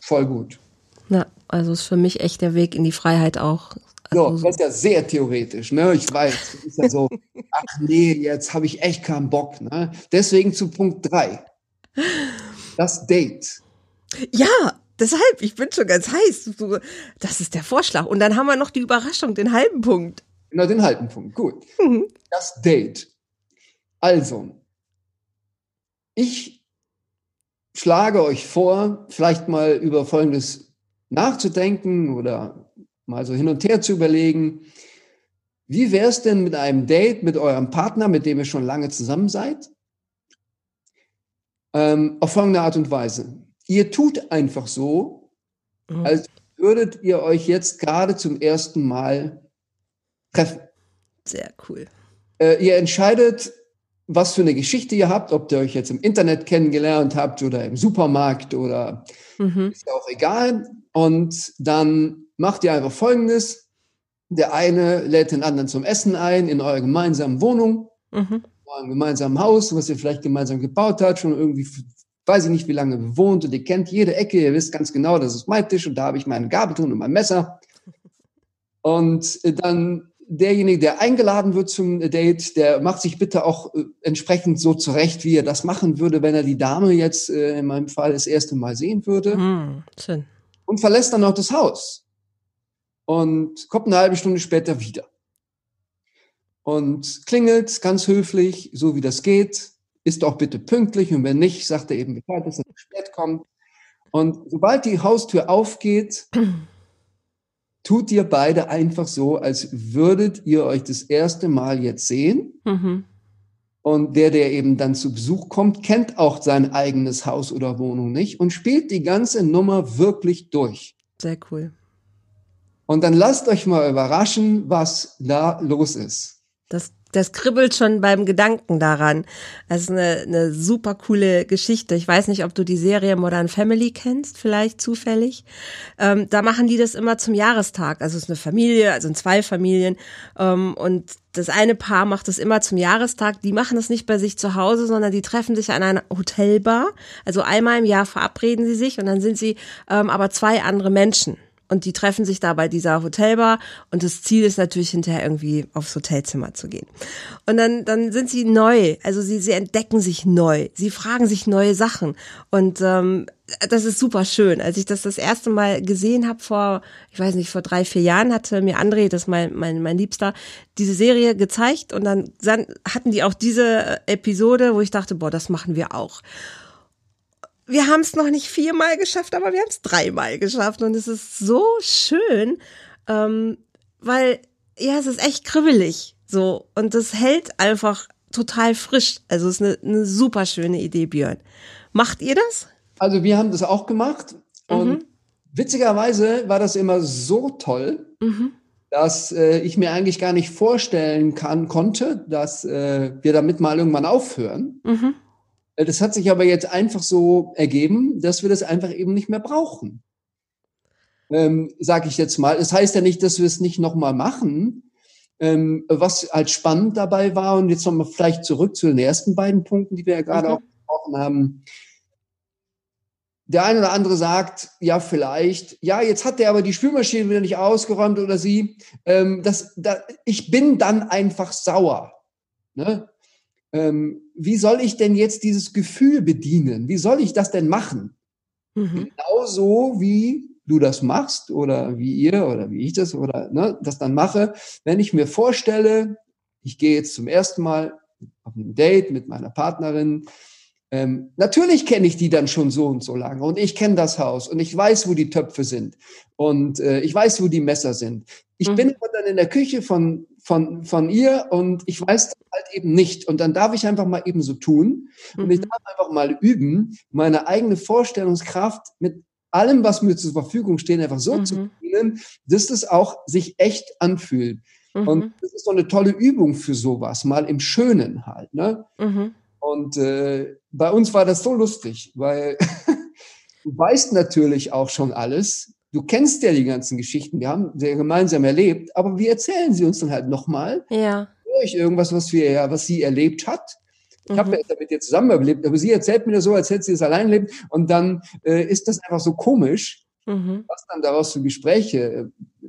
Speaker 2: Voll gut.
Speaker 1: Ja, also ist für mich echt der Weg in die Freiheit auch.
Speaker 2: Also so, das ist ja sehr theoretisch, ne? Ich weiß, das ist ja so, ach nee, jetzt habe ich echt keinen Bock, ne? Deswegen zu Punkt drei. Das Date.
Speaker 1: Ja, deshalb, ich bin schon ganz heiß. Das ist der Vorschlag. Und dann haben wir noch die Überraschung, den halben Punkt.
Speaker 2: Genau, den halben Punkt. Gut. Mhm. Das Date. Also, ich schlage euch vor, vielleicht mal über Folgendes nachzudenken oder mal so hin und her zu überlegen. Wie wäre es denn mit einem Date mit eurem Partner, mit dem ihr schon lange zusammen seid? Ähm, auf folgende Art und Weise. Ihr tut einfach so, mhm. als würdet ihr euch jetzt gerade zum ersten Mal treffen.
Speaker 1: Sehr cool.
Speaker 2: Äh, ihr entscheidet, was für eine Geschichte ihr habt, ob ihr euch jetzt im Internet kennengelernt habt oder im Supermarkt oder mhm. ist ja auch egal. Und dann macht ihr einfach Folgendes. Der eine lädt den anderen zum Essen ein in eurer gemeinsamen Wohnung, mhm. in eurem gemeinsamen Haus, was ihr vielleicht gemeinsam gebaut habt, schon irgendwie, weiß ich nicht, wie lange bewohnt und ihr kennt jede Ecke, ihr wisst ganz genau, das ist mein Tisch und da habe ich meine Gabel drin und mein Messer. Und dann derjenige, der eingeladen wird zum Date, der macht sich bitte auch äh, entsprechend so zurecht, wie er das machen würde, wenn er die Dame jetzt äh, in meinem Fall das erste Mal sehen würde. Schön. Und verlässt dann auch das Haus. Und kommt eine halbe Stunde später wieder. Und klingelt ganz höflich, so wie das geht. Ist auch bitte pünktlich und wenn nicht, sagt er eben Bescheid, dass er spät kommt. Und sobald die Haustür aufgeht, tut ihr beide einfach so, als würdet ihr euch das erste Mal jetzt sehen. Mhm. Und der, der eben dann zu Besuch kommt, kennt auch sein eigenes Haus oder Wohnung nicht und spielt die ganze Nummer wirklich durch.
Speaker 1: Sehr cool.
Speaker 2: Und dann lasst euch mal überraschen, was da los ist.
Speaker 1: Das, das kribbelt schon beim Gedanken daran. Das ist eine, eine super coole Geschichte. Ich weiß nicht, ob du die Serie Modern Family kennst, vielleicht zufällig. Ähm, da machen die das immer zum Jahrestag. Also es ist eine Familie, also zwei Familien. Ähm, und das eine Paar macht es immer zum Jahrestag. Die machen es nicht bei sich zu Hause, sondern die treffen sich an einer Hotelbar. Also einmal im Jahr verabreden sie sich und dann sind sie ähm, aber zwei andere Menschen. Und die treffen sich da bei dieser Hotelbar. Und das Ziel ist natürlich hinterher irgendwie aufs Hotelzimmer zu gehen. Und dann, dann sind sie neu, also sie, sie entdecken sich neu, sie fragen sich neue Sachen. Und ähm, das ist super schön. Als ich das das erste Mal gesehen habe vor, ich weiß nicht, vor drei, vier Jahren hatte mir André, das ist mein, mein, mein Liebster, diese Serie gezeigt. Und dann hatten die auch diese Episode, wo ich dachte, boah, das machen wir auch wir haben es noch nicht viermal geschafft, aber wir haben es dreimal geschafft. Und es ist so schön, ähm, weil, ja, es ist echt kribbelig. So. Und das hält einfach total frisch. Also es ist eine, eine super schöne Idee, Björn. Macht ihr das?
Speaker 2: Also wir haben das auch gemacht. Und mhm. witzigerweise war das immer so toll, mhm. dass äh, ich mir eigentlich gar nicht vorstellen kann, konnte, dass äh, wir damit mal irgendwann aufhören. Mhm. Äh, das hat sich aber jetzt einfach so ergeben, dass wir das einfach eben nicht mehr brauchen. Ähm, Sage ich jetzt mal. Das heißt ja nicht, dass wir es nicht nochmal machen. Ähm, was halt spannend dabei war, und jetzt nochmal vielleicht zurück zu den ersten beiden Punkten, die wir ja gerade okay. auch gesprochen haben. Der eine oder andere sagt, ja, vielleicht, ja, jetzt hat der aber die Spülmaschine wieder nicht ausgeräumt oder sie. Ähm, das, da, ich bin dann einfach sauer. Ne? Ähm, wie soll ich denn jetzt dieses Gefühl bedienen? Wie soll ich das denn machen? Mhm. Genauso wie du das machst oder wie ihr oder wie ich das oder ne, das dann mache, wenn ich mir vorstelle, ich gehe jetzt zum ersten Mal auf ein Date mit meiner Partnerin. Ähm, natürlich kenne ich die dann schon so und so lange und ich kenne das Haus und ich weiß, wo die Töpfe sind und äh, ich weiß, wo die Messer sind. Ich mhm. bin aber dann in der Küche von von, von ihr und ich weiß halt eben nicht. Und dann darf ich einfach mal eben so tun und mhm. ich darf einfach mal üben, meine eigene Vorstellungskraft mit allem, was mir zur Verfügung steht, einfach so mhm. zu bedienen, dass das auch sich echt anfühlt. Mhm. Und das ist so eine tolle Übung für sowas, mal im Schönen halt. Ne? Mhm. Und äh, bei uns war das so lustig, weil du weißt natürlich auch schon alles, du kennst ja die ganzen Geschichten, wir haben sie gemeinsam erlebt, aber wir erzählen sie uns dann halt nochmal.
Speaker 1: Ja.
Speaker 2: Durch irgendwas, was wir ja, was sie erlebt hat. Ich mhm. habe ja mit ihr zusammen überlebt, aber sie erzählt mir das so, als hätte sie es allein erlebt. Und dann äh, ist das einfach so komisch, mhm. was dann daraus für Gespräche äh,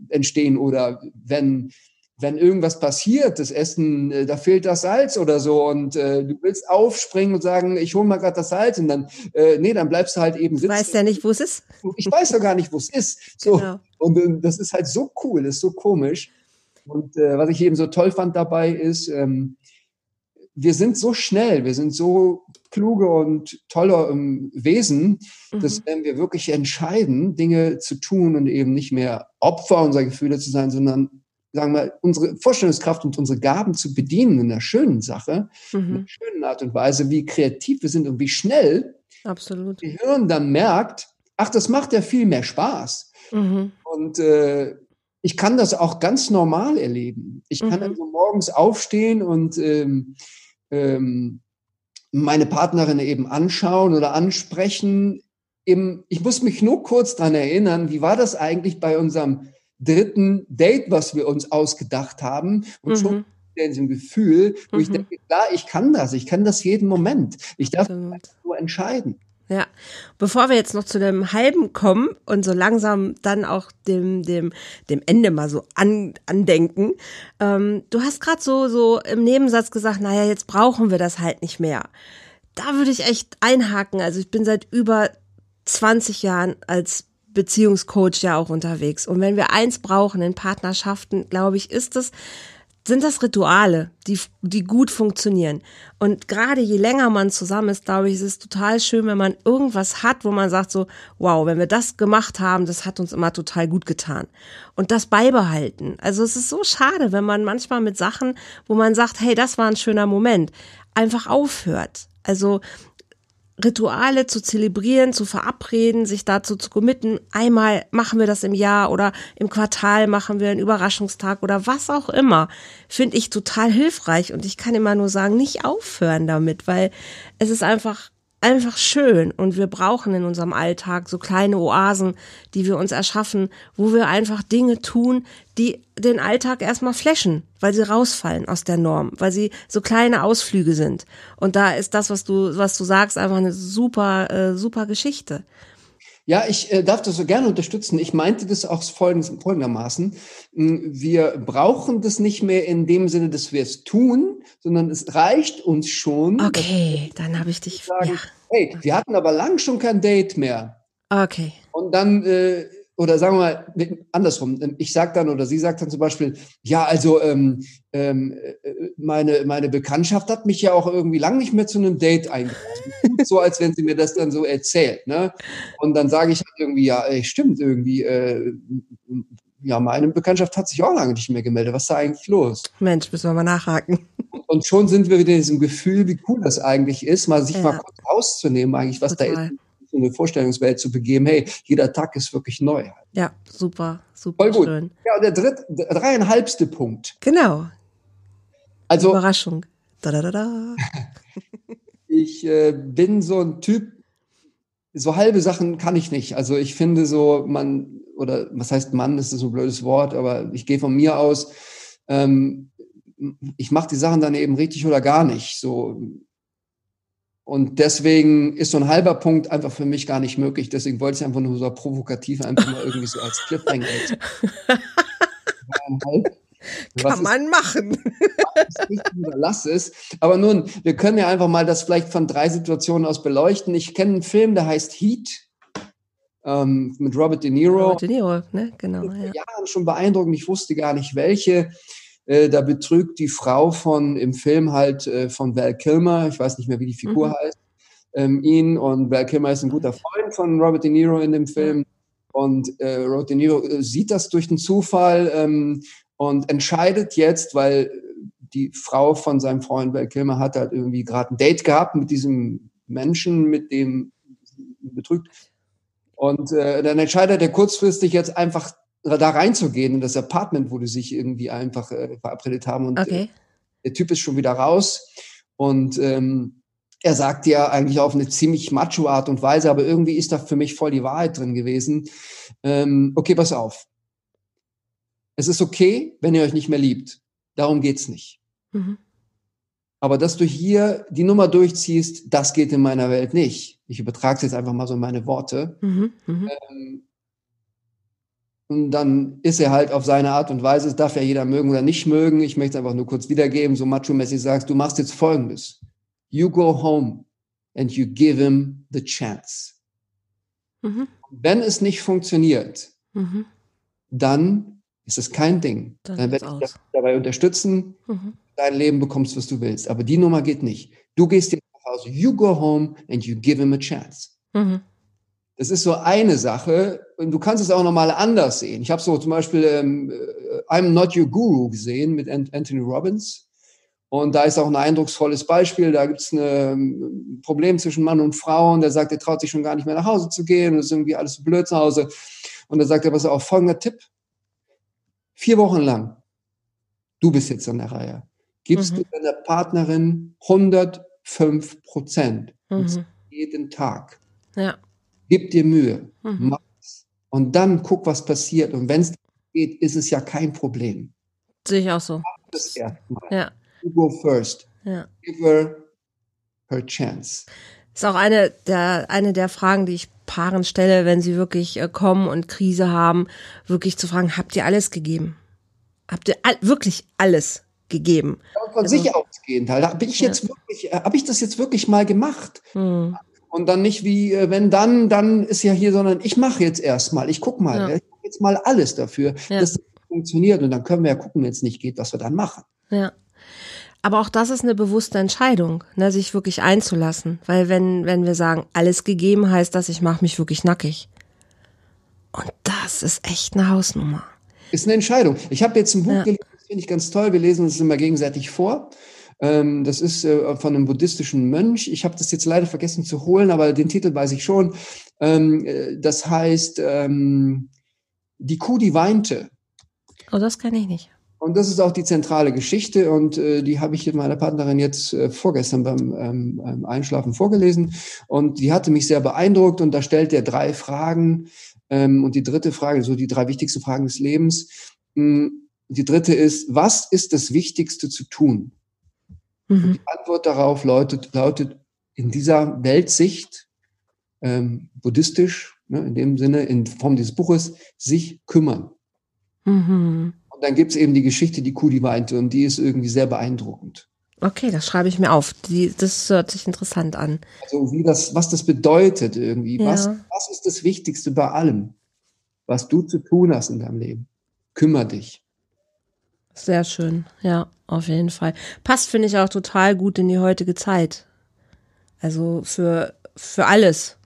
Speaker 2: entstehen oder wenn wenn irgendwas passiert, das Essen, äh, da fehlt das Salz oder so und äh, du willst aufspringen und sagen, ich hole mal gerade das Salz und dann, äh, nee, dann bleibst du halt eben sitzen.
Speaker 1: Du weißt ja nicht, wo es ist.
Speaker 2: Ich weiß ja gar nicht, wo es ist. So. Genau. Und äh, das ist halt so cool, ist so komisch. Und äh, was ich eben so toll fand dabei ist, ähm, wir sind so schnell, wir sind so kluge und tolle ähm, Wesen, mhm. dass wenn wir wirklich entscheiden, Dinge zu tun und eben nicht mehr Opfer unserer Gefühle zu sein, sondern sagen wir, unsere Vorstellungskraft und unsere Gaben zu bedienen in einer schönen Sache, mhm. in einer schönen Art und Weise, wie kreativ wir sind und wie schnell
Speaker 1: Absolut.
Speaker 2: Gehirn dann merkt, ach, das macht ja viel mehr Spaß. Mhm. Und äh, ich kann das auch ganz normal erleben. Ich kann mhm. also morgens aufstehen und ähm, ähm, meine Partnerin eben anschauen oder ansprechen. Eben, ich muss mich nur kurz dran erinnern, wie war das eigentlich bei unserem dritten Date, was wir uns ausgedacht haben. Und mhm. schon in diesem Gefühl, wo mhm. ich denke, klar, ich kann das, ich kann das jeden Moment. Ich darf nur entscheiden.
Speaker 1: Ja, bevor wir jetzt noch zu dem halben kommen und so langsam dann auch dem dem dem Ende mal so an, andenken, ähm, du hast gerade so so im Nebensatz gesagt, naja, jetzt brauchen wir das halt nicht mehr. Da würde ich echt einhaken. Also ich bin seit über 20 Jahren als Beziehungscoach ja auch unterwegs. Und wenn wir eins brauchen in Partnerschaften, glaube ich, ist es, sind das Rituale, die, die gut funktionieren. Und gerade je länger man zusammen ist, glaube ich, ist es total schön, wenn man irgendwas hat, wo man sagt so, wow, wenn wir das gemacht haben, das hat uns immer total gut getan. Und das beibehalten. Also es ist so schade, wenn man manchmal mit Sachen, wo man sagt, hey, das war ein schöner Moment, einfach aufhört. Also Rituale zu zelebrieren, zu verabreden, sich dazu zu committen. Einmal machen wir das im Jahr oder im Quartal machen wir einen Überraschungstag oder was auch immer. Finde ich total hilfreich und ich kann immer nur sagen, nicht aufhören damit, weil es ist einfach einfach schön und wir brauchen in unserem Alltag so kleine Oasen, die wir uns erschaffen, wo wir einfach Dinge tun, die den Alltag erstmal flashen, weil sie rausfallen aus der Norm, weil sie so kleine Ausflüge sind. Und da ist das, was du, was du sagst, einfach eine super, äh, super Geschichte.
Speaker 2: Ja, ich äh, darf das so gerne unterstützen. Ich meinte das auch folgendermaßen. Hm, wir brauchen das nicht mehr in dem Sinne, dass wir es tun, sondern es reicht uns schon.
Speaker 1: Okay, dann habe ich dich.
Speaker 2: Sagen, ja. Hey, wir hatten aber lang schon kein Date mehr.
Speaker 1: Okay.
Speaker 2: Und dann äh, oder sagen wir mal andersrum, ich sage dann oder sie sagt dann zum Beispiel, ja, also ähm, ähm, äh, meine, meine Bekanntschaft hat mich ja auch irgendwie lang nicht mehr zu einem Date eingeladen. so, als wenn sie mir das dann so erzählt. Ne? Und dann sage ich halt irgendwie, ja, ey, stimmt irgendwie, äh, ja, meine Bekanntschaft hat sich auch lange nicht mehr gemeldet. Was ist da eigentlich los?
Speaker 1: Mensch, müssen wir mal nachhaken.
Speaker 2: Und schon sind wir wieder in diesem Gefühl, wie cool das eigentlich ist, mal sich ja. mal kurz rauszunehmen, eigentlich, was Total. da ist so eine Vorstellungswelt zu begeben, hey, jeder Tag ist wirklich neu.
Speaker 1: Ja, super, super Voll gut. schön.
Speaker 2: Ja, und der dritte, der dreieinhalbste Punkt.
Speaker 1: Genau.
Speaker 2: Also.
Speaker 1: Überraschung. Da, da, da, da.
Speaker 2: ich äh, bin so ein Typ, so halbe Sachen kann ich nicht. Also ich finde so, man, oder was heißt Mann, ist so ein blödes Wort, aber ich gehe von mir aus, ähm, ich mache die Sachen dann eben richtig oder gar nicht. So, und deswegen ist so ein halber Punkt einfach für mich gar nicht möglich. Deswegen wollte ich einfach nur so provokativ einfach mal irgendwie so als Cliffhanger.
Speaker 1: Kann man ist, machen.
Speaker 2: Lass es. Aber nun, wir können ja einfach mal das vielleicht von drei Situationen aus beleuchten. Ich kenne einen Film, der heißt Heat ähm, mit Robert De Niro.
Speaker 1: Robert De Niro, ne? Genau. Ja.
Speaker 2: Jahren schon beeindruckend. Ich wusste gar nicht welche. Äh, da betrügt die Frau von im Film halt äh, von Val Kilmer, ich weiß nicht mehr, wie die Figur mhm. heißt, ähm, ihn und Val Kilmer ist ein guter Freund von Robert De Niro in dem Film. Und äh, Robert De Niro äh, sieht das durch den Zufall ähm, und entscheidet jetzt, weil die Frau von seinem Freund Val Kilmer hat halt irgendwie gerade ein Date gehabt mit diesem Menschen, mit dem betrügt. Und äh, dann entscheidet er kurzfristig jetzt einfach da reinzugehen in das Apartment, wo die sich irgendwie einfach äh, verabredet haben. Und okay. äh, der Typ ist schon wieder raus. Und ähm, er sagt ja eigentlich auf eine ziemlich macho Art und Weise, aber irgendwie ist da für mich voll die Wahrheit drin gewesen. Ähm, okay, pass auf. Es ist okay, wenn ihr euch nicht mehr liebt. Darum geht's nicht. Mhm. Aber dass du hier die Nummer durchziehst, das geht in meiner Welt nicht. Ich übertrage es jetzt einfach mal so in meine Worte. Mhm, mh. ähm, dann ist er halt auf seine Art und Weise, das darf ja jeder mögen oder nicht mögen. Ich möchte es einfach nur kurz wiedergeben, so macho-mäßig sagst, du machst jetzt Folgendes. You go home and you give him the chance. Mhm. Wenn es nicht funktioniert, mhm. dann ist es kein Ding. Dann, dann werde ich dich dabei unterstützen, mhm. dein Leben bekommst, was du willst. Aber die Nummer geht nicht. Du gehst jetzt nach Hause, you go home and you give him a chance. Mhm. Das ist so eine Sache. Und du kannst es auch nochmal anders sehen. Ich habe so zum Beispiel ähm, äh, I'm Not Your Guru gesehen mit Anthony Robbins. Und da ist auch ein eindrucksvolles Beispiel. Da gibt es ein ähm, Problem zwischen Mann und Frau. Und der sagt, er traut sich schon gar nicht mehr nach Hause zu gehen. Und ist irgendwie alles so blöd zu Hause. Und da sagt er, was auch folgender Tipp. Vier Wochen lang. Du bist jetzt an der Reihe. Gibst mhm. du deiner Partnerin 105 Prozent. Mhm. Jeden Tag.
Speaker 1: Ja.
Speaker 2: Gib dir Mühe, mhm. mach's. Und dann guck, was passiert. Und wenn es geht, ist es ja kein Problem.
Speaker 1: Sehe ich auch so.
Speaker 2: Das erstmal.
Speaker 1: Ja.
Speaker 2: You go first.
Speaker 1: Ja.
Speaker 2: Give her her chance.
Speaker 1: Ist auch eine der, eine der Fragen, die ich Paaren stelle, wenn sie wirklich äh, kommen und Krise haben, wirklich zu fragen, habt ihr alles gegeben? Habt ihr all, wirklich alles gegeben?
Speaker 2: Ja, von also, sich ausgehend halt. Habe ich jetzt ja. wirklich, äh, habe ich das jetzt wirklich mal gemacht? Hm. Und dann nicht wie, äh, wenn dann, dann ist ja hier, sondern ich mache jetzt erstmal, ich guck mal, ja. ich mache jetzt mal alles dafür, ja. dass das funktioniert. Und dann können wir ja gucken, wenn es nicht geht, was wir dann machen.
Speaker 1: Ja. Aber auch das ist eine bewusste Entscheidung, ne, sich wirklich einzulassen. Weil wenn, wenn wir sagen, alles gegeben, heißt das, ich mache mich wirklich nackig. Und das ist echt eine Hausnummer.
Speaker 2: Ist eine Entscheidung. Ich habe jetzt ein Buch ja. gelesen, das finde ich ganz toll. Wir lesen uns immer gegenseitig vor. Ähm, das ist äh, von einem buddhistischen Mönch. Ich habe das jetzt leider vergessen zu holen, aber den Titel weiß ich schon. Ähm, äh, das heißt ähm, Die Kuh, die weinte.
Speaker 1: Oh, das kann ich nicht.
Speaker 2: Und das ist auch die zentrale Geschichte und äh, die habe ich mit meiner Partnerin jetzt äh, vorgestern beim ähm, Einschlafen vorgelesen und die hatte mich sehr beeindruckt und da stellt er drei Fragen ähm, und die dritte Frage, so die drei wichtigsten Fragen des Lebens. Mh, hm, die dritte ist, was ist das Wichtigste zu tun? Mhm. die Antwort darauf lautet, lautet in dieser Weltsicht, ähm, buddhistisch, ne, in dem Sinne, in Form dieses Buches, sich kümmern. Mhm. Und dann gibt es eben die Geschichte, die Kuh, die weinte, und die ist irgendwie sehr beeindruckend.
Speaker 1: Okay, das schreibe ich mir auf. Die, das hört sich interessant an.
Speaker 2: Also wie das, was das bedeutet irgendwie. Ja. Was, was ist das Wichtigste bei allem, was du zu tun hast in deinem Leben? Kümmer dich.
Speaker 1: Sehr schön, ja, auf jeden Fall. Passt, finde ich, auch total gut in die heutige Zeit. Also für, für alles.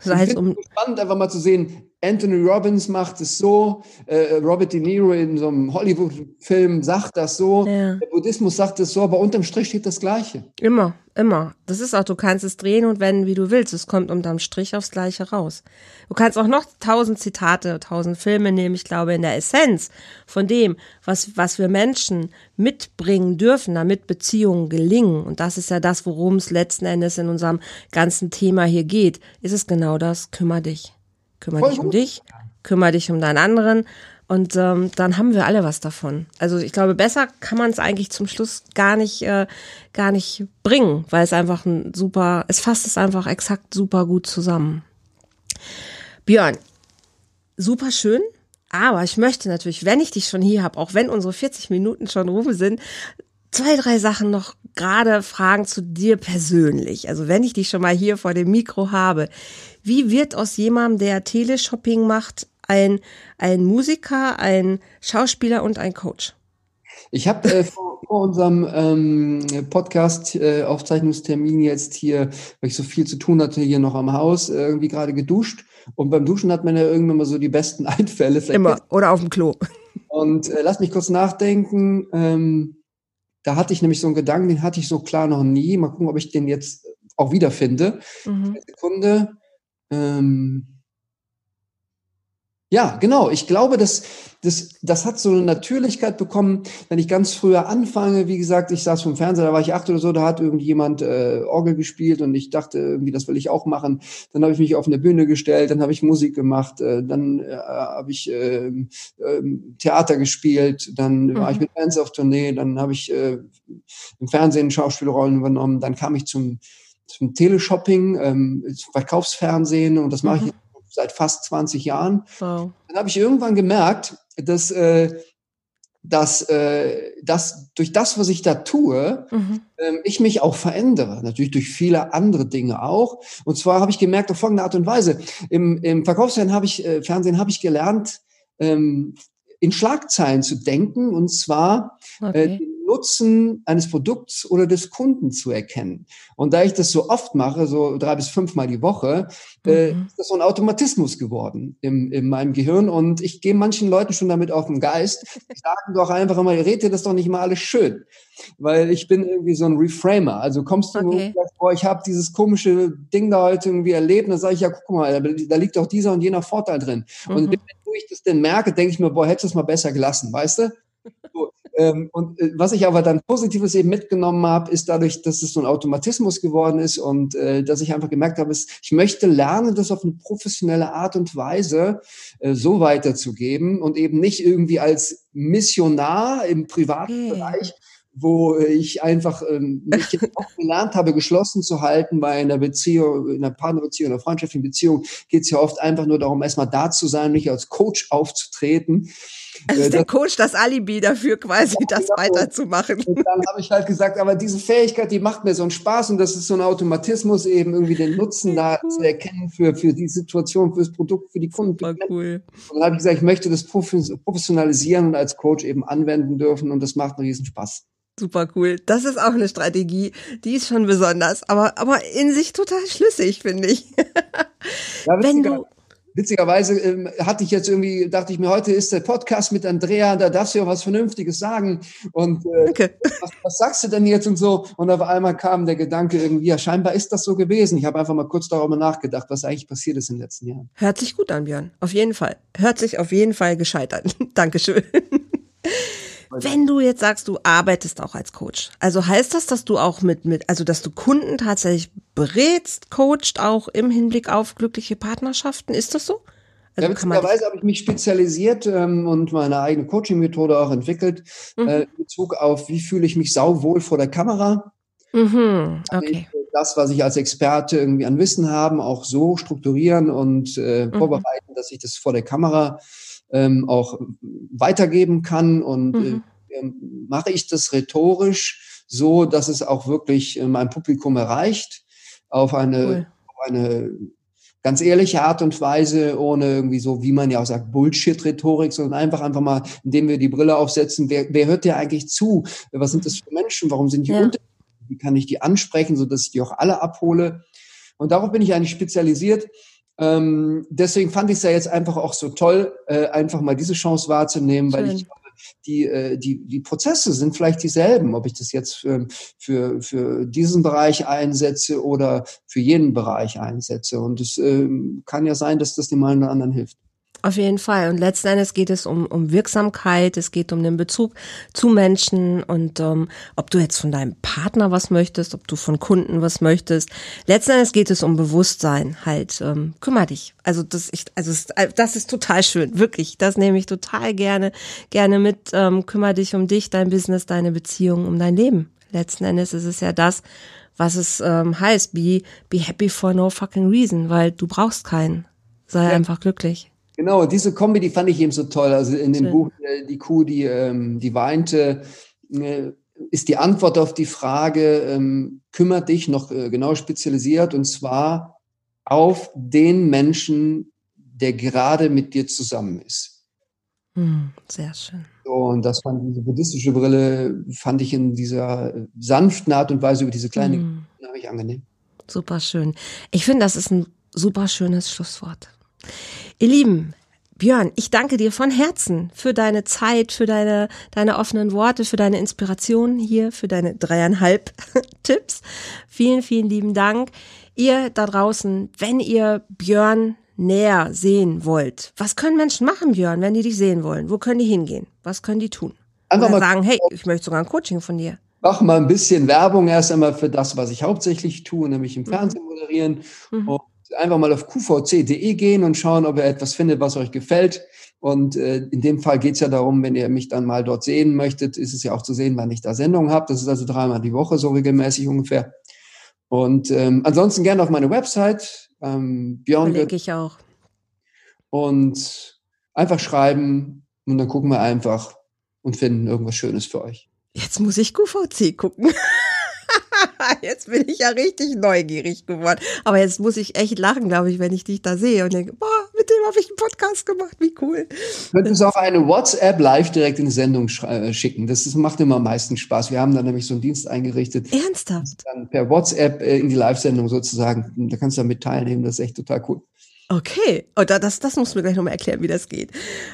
Speaker 2: Sei es um spannend, einfach mal zu sehen, Anthony Robbins macht es so, äh, Robert De Niro in so einem Hollywood-Film sagt das so, ja. der Buddhismus sagt es so, aber unterm Strich steht das Gleiche.
Speaker 1: Immer, immer. Das ist auch, du kannst es drehen und wenden, wie du willst. Es kommt unterm Strich aufs Gleiche raus. Du kannst auch noch tausend Zitate, tausend Filme nehmen. Ich glaube, in der Essenz von dem, was, was wir Menschen mitbringen dürfen, damit Beziehungen gelingen, und das ist ja das, worum es letzten Endes in unserem ganzen Thema hier geht, ist es genau das, kümmer dich. Kümmere Voll dich um dich, kümmere dich um deinen anderen und ähm, dann haben wir alle was davon. Also ich glaube, besser kann man es eigentlich zum Schluss gar nicht, äh, gar nicht bringen, weil es einfach ein super, es fasst es einfach exakt super gut zusammen. Björn, super schön, aber ich möchte natürlich, wenn ich dich schon hier habe, auch wenn unsere 40 Minuten schon rum sind, zwei, drei Sachen noch gerade fragen zu dir persönlich. Also wenn ich dich schon mal hier vor dem Mikro habe, wie wird aus jemandem, der Teleshopping macht, ein, ein Musiker, ein Schauspieler und ein Coach?
Speaker 2: Ich habe äh, vor, vor, unserem ähm, Podcast-Aufzeichnungstermin äh, jetzt hier, weil ich so viel zu tun hatte, hier noch am Haus, äh, irgendwie gerade geduscht. Und beim Duschen hat man ja irgendwann mal so die besten Einfälle.
Speaker 1: Vielleicht Immer. Oder auf dem Klo.
Speaker 2: Und äh, lass mich kurz nachdenken. Ähm, da hatte ich nämlich so einen Gedanken, den hatte ich so klar noch nie. Mal gucken, ob ich den jetzt auch wiederfinde. Mhm. Sekunde. Ähm, ja, genau. Ich glaube, dass das, das hat so eine Natürlichkeit bekommen, wenn ich ganz früher anfange. Wie gesagt, ich saß vom Fernseher, da war ich acht oder so, da hat irgendjemand äh, Orgel gespielt und ich dachte irgendwie, das will ich auch machen. Dann habe ich mich auf eine Bühne gestellt, dann habe ich Musik gemacht, äh, dann äh, habe ich äh, äh, Theater gespielt, dann mhm. war ich mit Bands auf Tournee, dann habe ich äh, im Fernsehen Schauspielrollen übernommen, dann kam ich zum zum Teleshopping, ähm, zum Verkaufsfernsehen und das mache mhm. ich seit fast 20 Jahren. Wow. Dann habe ich irgendwann gemerkt, dass, äh, dass, äh, dass durch das, was ich da tue, mhm. äh, ich mich auch verändere. Natürlich durch viele andere Dinge auch. Und zwar habe ich gemerkt auf folgende Art und Weise. Im, im Verkaufsfernsehen habe ich, äh, Fernsehen habe ich gelernt, ähm, in Schlagzeilen zu denken und zwar äh, okay. äh, Nutzen eines Produkts oder des Kunden zu erkennen. Und da ich das so oft mache, so drei bis fünfmal die Woche, äh, mhm. ist das so ein Automatismus geworden im, in meinem Gehirn und ich gehe manchen Leuten schon damit auf den Geist. Ich sage doch einfach immer, ihr redet das doch nicht mal alles schön, weil ich bin irgendwie so ein Reframer. Also kommst du okay. und boah, ich habe dieses komische Ding da heute irgendwie erlebt, dann sage ich ja, guck mal, da, da liegt doch dieser und jener Vorteil drin. Mhm. Und wenn ich das denn merke, denke ich mir, boah, hättest du es mal besser gelassen, weißt du? Ähm, und äh, was ich aber dann Positives eben mitgenommen habe, ist dadurch, dass es so ein Automatismus geworden ist und äh, dass ich einfach gemerkt habe, ist, ich möchte lernen, das auf eine professionelle Art und Weise äh, so weiterzugeben und eben nicht irgendwie als Missionar im privaten okay. Bereich, wo ich einfach ähm, mich auch gelernt habe, geschlossen zu halten bei einer Beziehung, in einer Partnerbeziehung, einer freundschaftlichen Beziehung, geht es ja oft einfach nur darum, erstmal da zu sein, nicht als Coach aufzutreten.
Speaker 1: Also ist der Coach das Alibi dafür, quasi das genau. weiterzumachen.
Speaker 2: Und dann habe ich halt gesagt, aber diese Fähigkeit, die macht mir so einen Spaß und das ist so ein Automatismus, eben irgendwie den Nutzen da zu erkennen für, für die Situation, für das Produkt, für die Kunden. Die cool. Und dann habe ich gesagt, ich möchte das professionalisieren und als Coach eben anwenden dürfen und das macht einen riesen Spaß.
Speaker 1: Super cool. Das ist auch eine Strategie. Die ist schon besonders, aber, aber in sich total schlüssig, finde ich. Ja,
Speaker 2: Wenn du witzigerweise ähm, hatte ich jetzt irgendwie, dachte ich mir, heute ist der Podcast mit Andrea, da darfst du ja was Vernünftiges sagen. Und äh, okay. was, was, sagst du denn jetzt und so? Und auf einmal kam der Gedanke irgendwie, ja, scheinbar ist das so gewesen. Ich habe einfach mal kurz darüber nachgedacht, was eigentlich passiert ist in den letzten Jahren.
Speaker 1: Hört sich gut an, Björn. Auf jeden Fall. Hört sich auf jeden Fall gescheit an. Dankeschön. Wenn du jetzt sagst, du arbeitest auch als Coach, also heißt das, dass du auch mit, mit, also dass du Kunden tatsächlich berätst, coacht auch im Hinblick auf glückliche Partnerschaften? Ist das so?
Speaker 2: Also ja, witzigerweise habe ich mich spezialisiert ähm, und meine eigene Coaching-Methode auch entwickelt, mhm. äh, in Bezug auf, wie fühle ich mich sauwohl vor der Kamera. Mhm. Okay. Äh, das, was ich als Experte irgendwie an Wissen habe, auch so strukturieren und äh, mhm. vorbereiten, dass ich das vor der Kamera ähm, auch weitergeben kann. Und äh, mhm. äh, mache ich das rhetorisch so, dass es auch wirklich mein Publikum erreicht, auf eine, cool. auf eine ganz ehrliche Art und Weise, ohne irgendwie so, wie man ja auch sagt, Bullshit-Rhetorik, sondern einfach, einfach mal, indem wir die Brille aufsetzen, wer, wer hört dir eigentlich zu? Was sind das für Menschen? Warum sind die ja. unter? Wie kann ich die ansprechen, so dass ich die auch alle abhole? Und darauf bin ich eigentlich spezialisiert. Ähm, deswegen fand ich es ja jetzt einfach auch so toll, äh, einfach mal diese Chance wahrzunehmen, Schön. weil ich glaube, die, äh, die, die Prozesse sind vielleicht dieselben, ob ich das jetzt für, für, für diesen Bereich einsetze oder für jeden Bereich einsetze. Und es äh, kann ja sein, dass das dem einen oder anderen hilft.
Speaker 1: Auf jeden Fall. Und letzten Endes geht es um, um Wirksamkeit, es geht um den Bezug zu Menschen und um, ähm, ob du jetzt von deinem Partner was möchtest, ob du von Kunden was möchtest. Letzten Endes geht es um Bewusstsein halt. Ähm, kümmer dich. Also das, ich, also das ist total schön, wirklich. Das nehme ich total gerne, gerne mit. Ähm, kümmer dich um dich, dein Business, deine Beziehung, um dein Leben. Letzten Endes ist es ja das, was es ähm, heißt. Be, be happy for no fucking reason, weil du brauchst keinen. Sei ja. einfach glücklich.
Speaker 2: Genau, diese Kombi, die fand ich eben so toll. Also in dem Schön. Buch äh, Die Kuh, die, ähm, die weinte, äh, ist die Antwort auf die Frage, ähm, kümmert dich noch äh, genau spezialisiert und zwar auf den Menschen, der gerade mit dir zusammen ist.
Speaker 1: Hm, sehr schön.
Speaker 2: So, und das fand diese buddhistische Brille, fand ich in dieser sanften Art und Weise über diese kleine, hm. ich angenehm.
Speaker 1: Super schön. Ich finde, das ist ein super schönes Schlusswort. Ihr Lieben, Björn, ich danke dir von Herzen für deine Zeit, für deine, deine offenen Worte, für deine Inspiration hier, für deine dreieinhalb Tipps. Vielen, vielen lieben Dank. Ihr da draußen, wenn ihr Björn näher sehen wollt, was können Menschen machen, Björn, wenn die dich sehen wollen? Wo können die hingehen? Was können die tun? Einfach Oder mal sagen, hey, ich möchte sogar ein Coaching von dir.
Speaker 2: Mach mal ein bisschen Werbung erst einmal für das, was ich hauptsächlich tue, nämlich im. Fernsehen moderieren. Mhm. Und einfach mal auf qvc.de gehen und schauen, ob ihr etwas findet, was euch gefällt. Und äh, in dem Fall geht es ja darum, wenn ihr mich dann mal dort sehen möchtet, ist es ja auch zu sehen, wann ich da Sendung habe. Das ist also dreimal die Woche, so regelmäßig ungefähr. Und ähm, ansonsten gerne auf meine Website. Ähm, Björn.
Speaker 1: Verlinke ich auch.
Speaker 2: Und einfach schreiben und dann gucken wir einfach und finden irgendwas Schönes für euch.
Speaker 1: Jetzt muss ich QVC gucken. jetzt bin ich ja richtig neugierig geworden. Aber jetzt muss ich echt lachen, glaube ich, wenn ich dich da sehe und denke, boah, mit dem habe ich einen Podcast gemacht, wie cool.
Speaker 2: Du könntest auch eine WhatsApp live direkt in die Sendung äh, schicken. Das, das macht immer am meisten Spaß. Wir haben dann nämlich so einen Dienst eingerichtet.
Speaker 1: Ernsthaft?
Speaker 2: Dann per WhatsApp äh, in die Live-Sendung sozusagen. Da kannst du damit teilnehmen. Das ist echt total cool.
Speaker 1: Okay, oh, das, das musst du mir gleich nochmal erklären, wie das geht.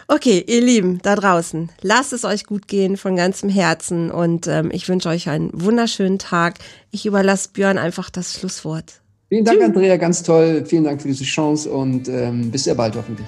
Speaker 1: Okay, ihr Lieben da draußen, lasst es euch gut gehen von ganzem Herzen und ähm, ich wünsche euch einen wunderschönen Tag. Ich überlasse Björn einfach das Schlusswort.
Speaker 2: Vielen Dank, Tschüss. Andrea, ganz toll. Vielen Dank für diese Chance und ähm, bis sehr bald hoffentlich.